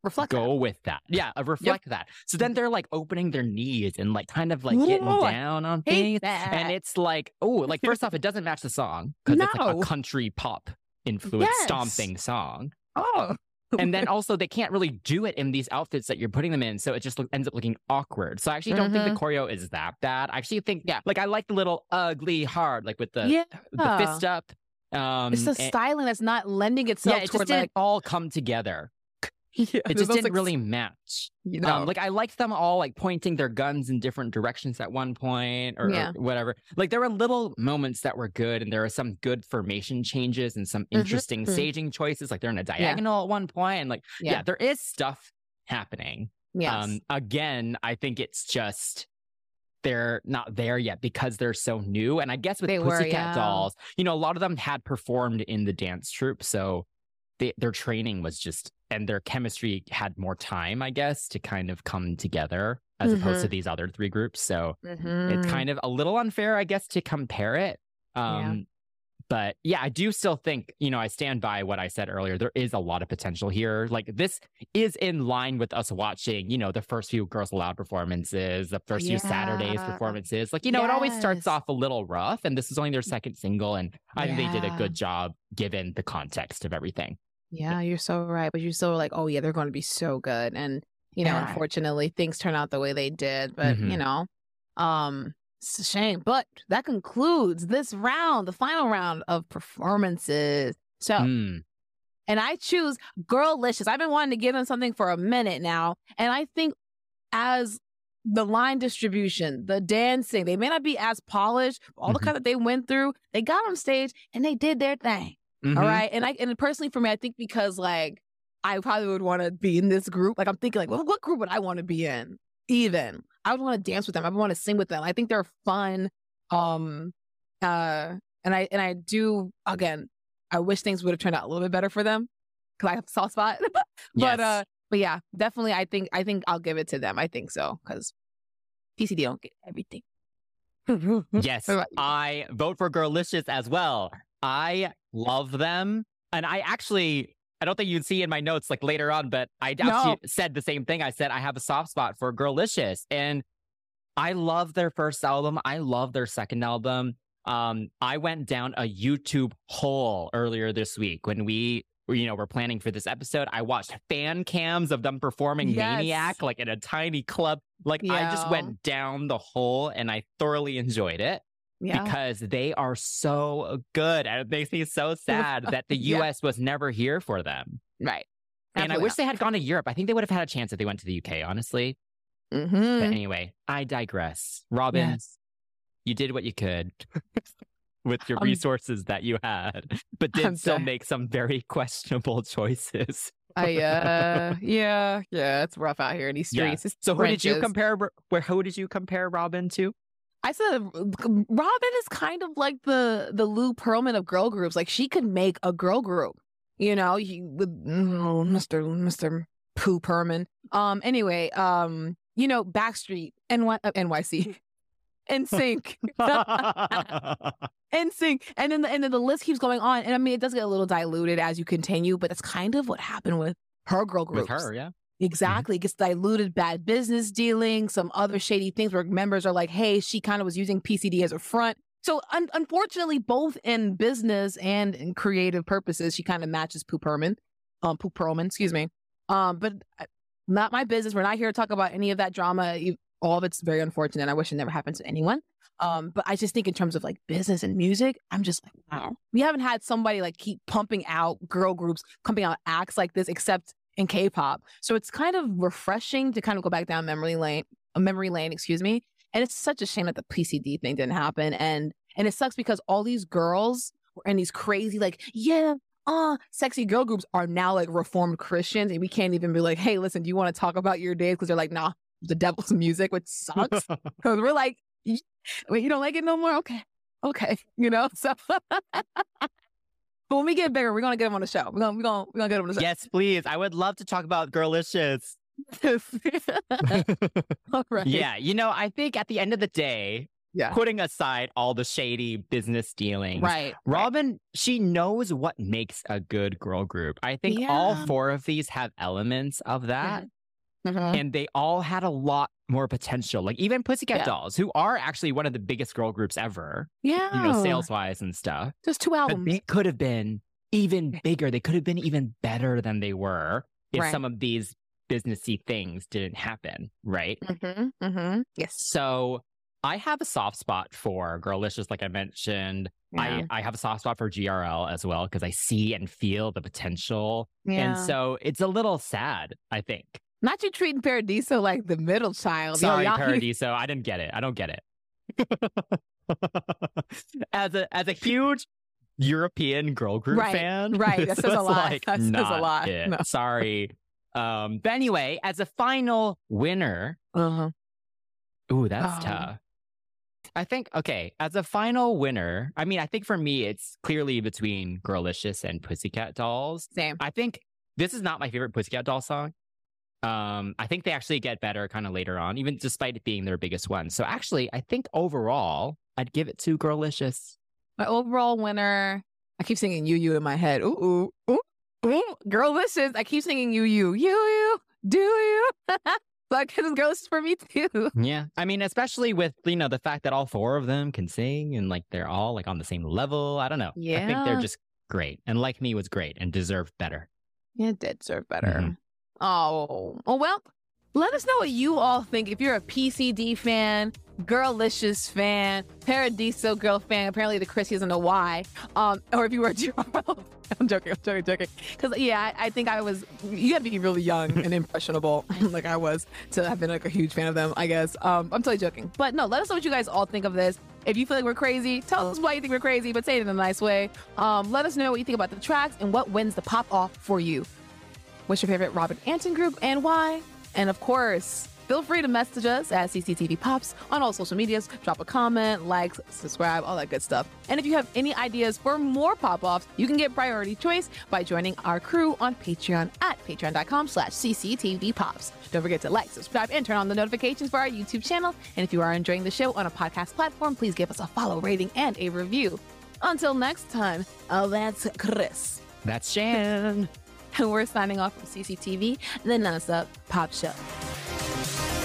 Reflect go with that. Yeah, uh, reflect that. So then they're like opening their knees and like kind of like getting down on things. that. And it's like, oh, like first off, it doesn't match the song because it's like a country pop influenced Yes. stomping song. oh. And then (laughs) also they can't really do it in these outfits that you're putting them in, so it just look, ends up looking awkward. So I actually don't think the choreo is that bad. I actually think, Mm-hmm. Yeah. like I like the little ugly heart, like with the yeah. the fist up. Um, It's the and- styling that's not lending itself yeah, it just didn't like all come together. Yeah, It just didn't really match. you Um, like I liked them all like pointing their guns in different directions at one point or, or whatever. Like there were little moments that were good and there were some good formation changes and some interesting mhm. staging choices. Like they're in a diagonal at one point and like yeah. Yeah. there is stuff happening. yes. Um again, I think it's just they're not there yet because they're so new. And I guess with They were, Pussycat yeah. Dolls, you know, a lot of them had performed in the dance troupe, so they, their training was just and their chemistry had more time, I guess, to kind of come together as opposed to Mm-hmm. these other three groups. So Mhm. it's kind of a little unfair, I guess, to compare it. Yeah. Um, But yeah, I do still think, you know, I stand by what I said earlier. There is a lot of potential here. Like this is in line with us watching, you know, the first few Girls Aloud performances, the first few Saturdays performances. Like, you know, it always starts off a little rough. And this is only their second single. And I think they did a good job given the context of everything. Yeah, you're so right. But you're still like, oh yeah, they're going to be so good. And you know, Yeah. unfortunately, things turn out the way they did. But Mhm. you know, um, it's a shame. But that concludes this round, the final round of performances. So, Mm. and I choose Girlicious. I've been wanting to give them something for a minute now, and I think as the line distribution, the dancing, they may not be as polished. All the Mhm. kind that they went through, they got on stage and they did their thing. Mhm. All right. And I and personally for me, I think because like I probably would want to be in this group. Like I'm thinking like, well, what group would I want to be in? Even. I would want to dance with them. I would want to sing with them. I think they're fun. Um uh and I and I do again, I wish things would have turned out a little bit better for them. Cause I have a soft spot. (laughs) but Yes. uh but yeah, definitely I think I think I'll give it to them. I think so. Cause PCD don't get everything. (laughs) Yes, What about you? I vote for Girlicious as well. I love them. And I actually, I don't think you'd see in my notes like later on, but I No. actually said the same thing. I said I have a soft spot for Girlicious. And I love their first album. I love their second album. Um, I went down a YouTube hole earlier this week when we, you know, were planning for this episode. I watched fan cams of them performing Yes. Maniac like in a tiny club. Like I just went down the hole and I thoroughly enjoyed it Yeah. because they are so good. And it makes me so sad that the (laughs) Yeah. US was never here for them. right. And I wish they had gone to Europe. I think they would have had a chance if they went to the UK, honestly. hmm But anyway, I digress. Robin, Yes. you did what you could (laughs) with your I'm- resources that you had, but did I'm still sorry. make some very (laughs) questionable choices. I uh yeah, yeah, it's rough out here in these Yeah. streets. It's So who did you compare? Where who did you compare Robin to? I said Robin is kind of like the the Lou Pearlman of girl groups. Like she could make a girl group. You know, he with oh, Mr. Mr. Pooh Perman. Um anyway, um you know, Backstreet, and NY, uh, NYC, (laughs) NSYNC, (laughs) sync, and then the, and then the list keeps going on. And I mean, it does get a little diluted as you continue, but that's kind of what happened with her girl groups. With her, yeah. Exactly. It gets diluted, bad business dealing, some other shady things where members are like, hey, she kind of was using PCD as a front. So un- unfortunately, both in business and in creative purposes, she kind of matches Poop Herman, um, Poop Perlman, excuse me. Um, but uh, not my business. We're not here to talk about any of that drama. All of it's very unfortunate. I wish it never happened to anyone. Um, but I just think in terms of like business and music, I'm just like, wow. We haven't had somebody like keep pumping out girl groups, pumping out acts like this, except in K-pop. So it's kind of refreshing to kind of go back down memory lane, memory lane, excuse me. And it's such a shame that the PCD thing didn't happen. And and it sucks because all these girls and these crazy like yeah. Uh, sexy girl groups are now like reformed Christians, and we can't even be like, "Hey, listen, do you want to talk about your days?" Because they're like, "Nah, the devil's (laughs) music," which sucks. (laughs) Because we're like, "Wait, you don't like it no more? Okay, okay," (laughs) you know. So, but when we get bigger, we're gonna get them on the show. We're gonna we're gonna we're gonna get them on the show. yes, please. I would love to talk about Girlicious. (laughs) All right. Yeah, you know, I think at the end of the day, Yeah. putting aside all the shady business dealings, Right. Robin, she knows what makes a good girl group. I think all four of these have elements of that, Mhm. and they all had a lot more potential. Like even Pussycat Yeah. Dolls, who are actually one of the biggest girl groups ever, Yeah. you know, sales wise and stuff. Just two But albums. they could have been even bigger. They could have been even better than they were if Right. some of these businessy things didn't happen, right? Mm-hmm. Mm-hmm. Yes. So I have a soft spot for Girlicious, like I mentioned. Yeah. I, I have a soft spot for GRL as well because I see and feel the potential. yeah. And so it's a little sad, I think. Not you treating Paradiso like the middle child. Sorry, y'all- Paradiso. I didn't get it. I don't get it. (laughs) as a as a huge European girl group Right, fan, right. (laughs) That this says a lot. Like (laughs) That says a lot. No. Sorry. Um, but anyway, as a final winner, Uh-huh. Ooh, that's Oh. tough. I think okay, as a final winner, I mean, I think for me it's clearly between Girlicious and Pussycat Dolls. Same. I think this is not my favorite Pussycat Doll song. Um, I think they actually get better kind of later on, even despite it being their biggest one. So actually, I think overall, I'd give it to Girlicious. My overall winner. I keep singing "You You" in my head. Ooh, ooh, ooh, ooh. Girlicious. I keep singing "You You." You You. Do you? like this is for me too. Yeah, I mean, especially with you know the fact that all four of them can sing and like they're all like on the same level. I don't know. Yeah, I think they're just great, and like me was great and deserved better. Yeah, did serve better. Mhm. Oh, oh well. Let us know what you all think. If you're a PCD fan, Girlicious fan, Paradiso girl fan, apparently the Chris doesn't know why. Um, (laughs) or if you were a GRL. I'm joking, I'm joking, joking. Because yeah, I, I think I was. You got to be really young and impressionable, (laughs) like I was, to have been like a huge fan of them. I guess. Um, I'm totally joking, but no. Let us know what you guys all think of this. If you feel like we're crazy, tell us why you think we're crazy, but say it in a nice way. Um, let us know what you think about the tracks and what wins the pop off for you. What's your favorite Robin Antin group and why? And of course, feel free to message us at CCTV Pops on all social medias. Drop a comment, like, subscribe, all that good stuff. And if you have any ideas for more pop-offs, you can get priority choice by joining our crew on Patreon at patreon.com slash CCTV Pops. Don't forget to like, subscribe, and turn on the notifications for our YouTube channel. And if you are enjoying the show on a podcast platform, please give us a follow, rating, and a review. Until next time, oh, that's Chris. That's Shan. And (laughs) we're signing off from CCTV, the nonstop pop show.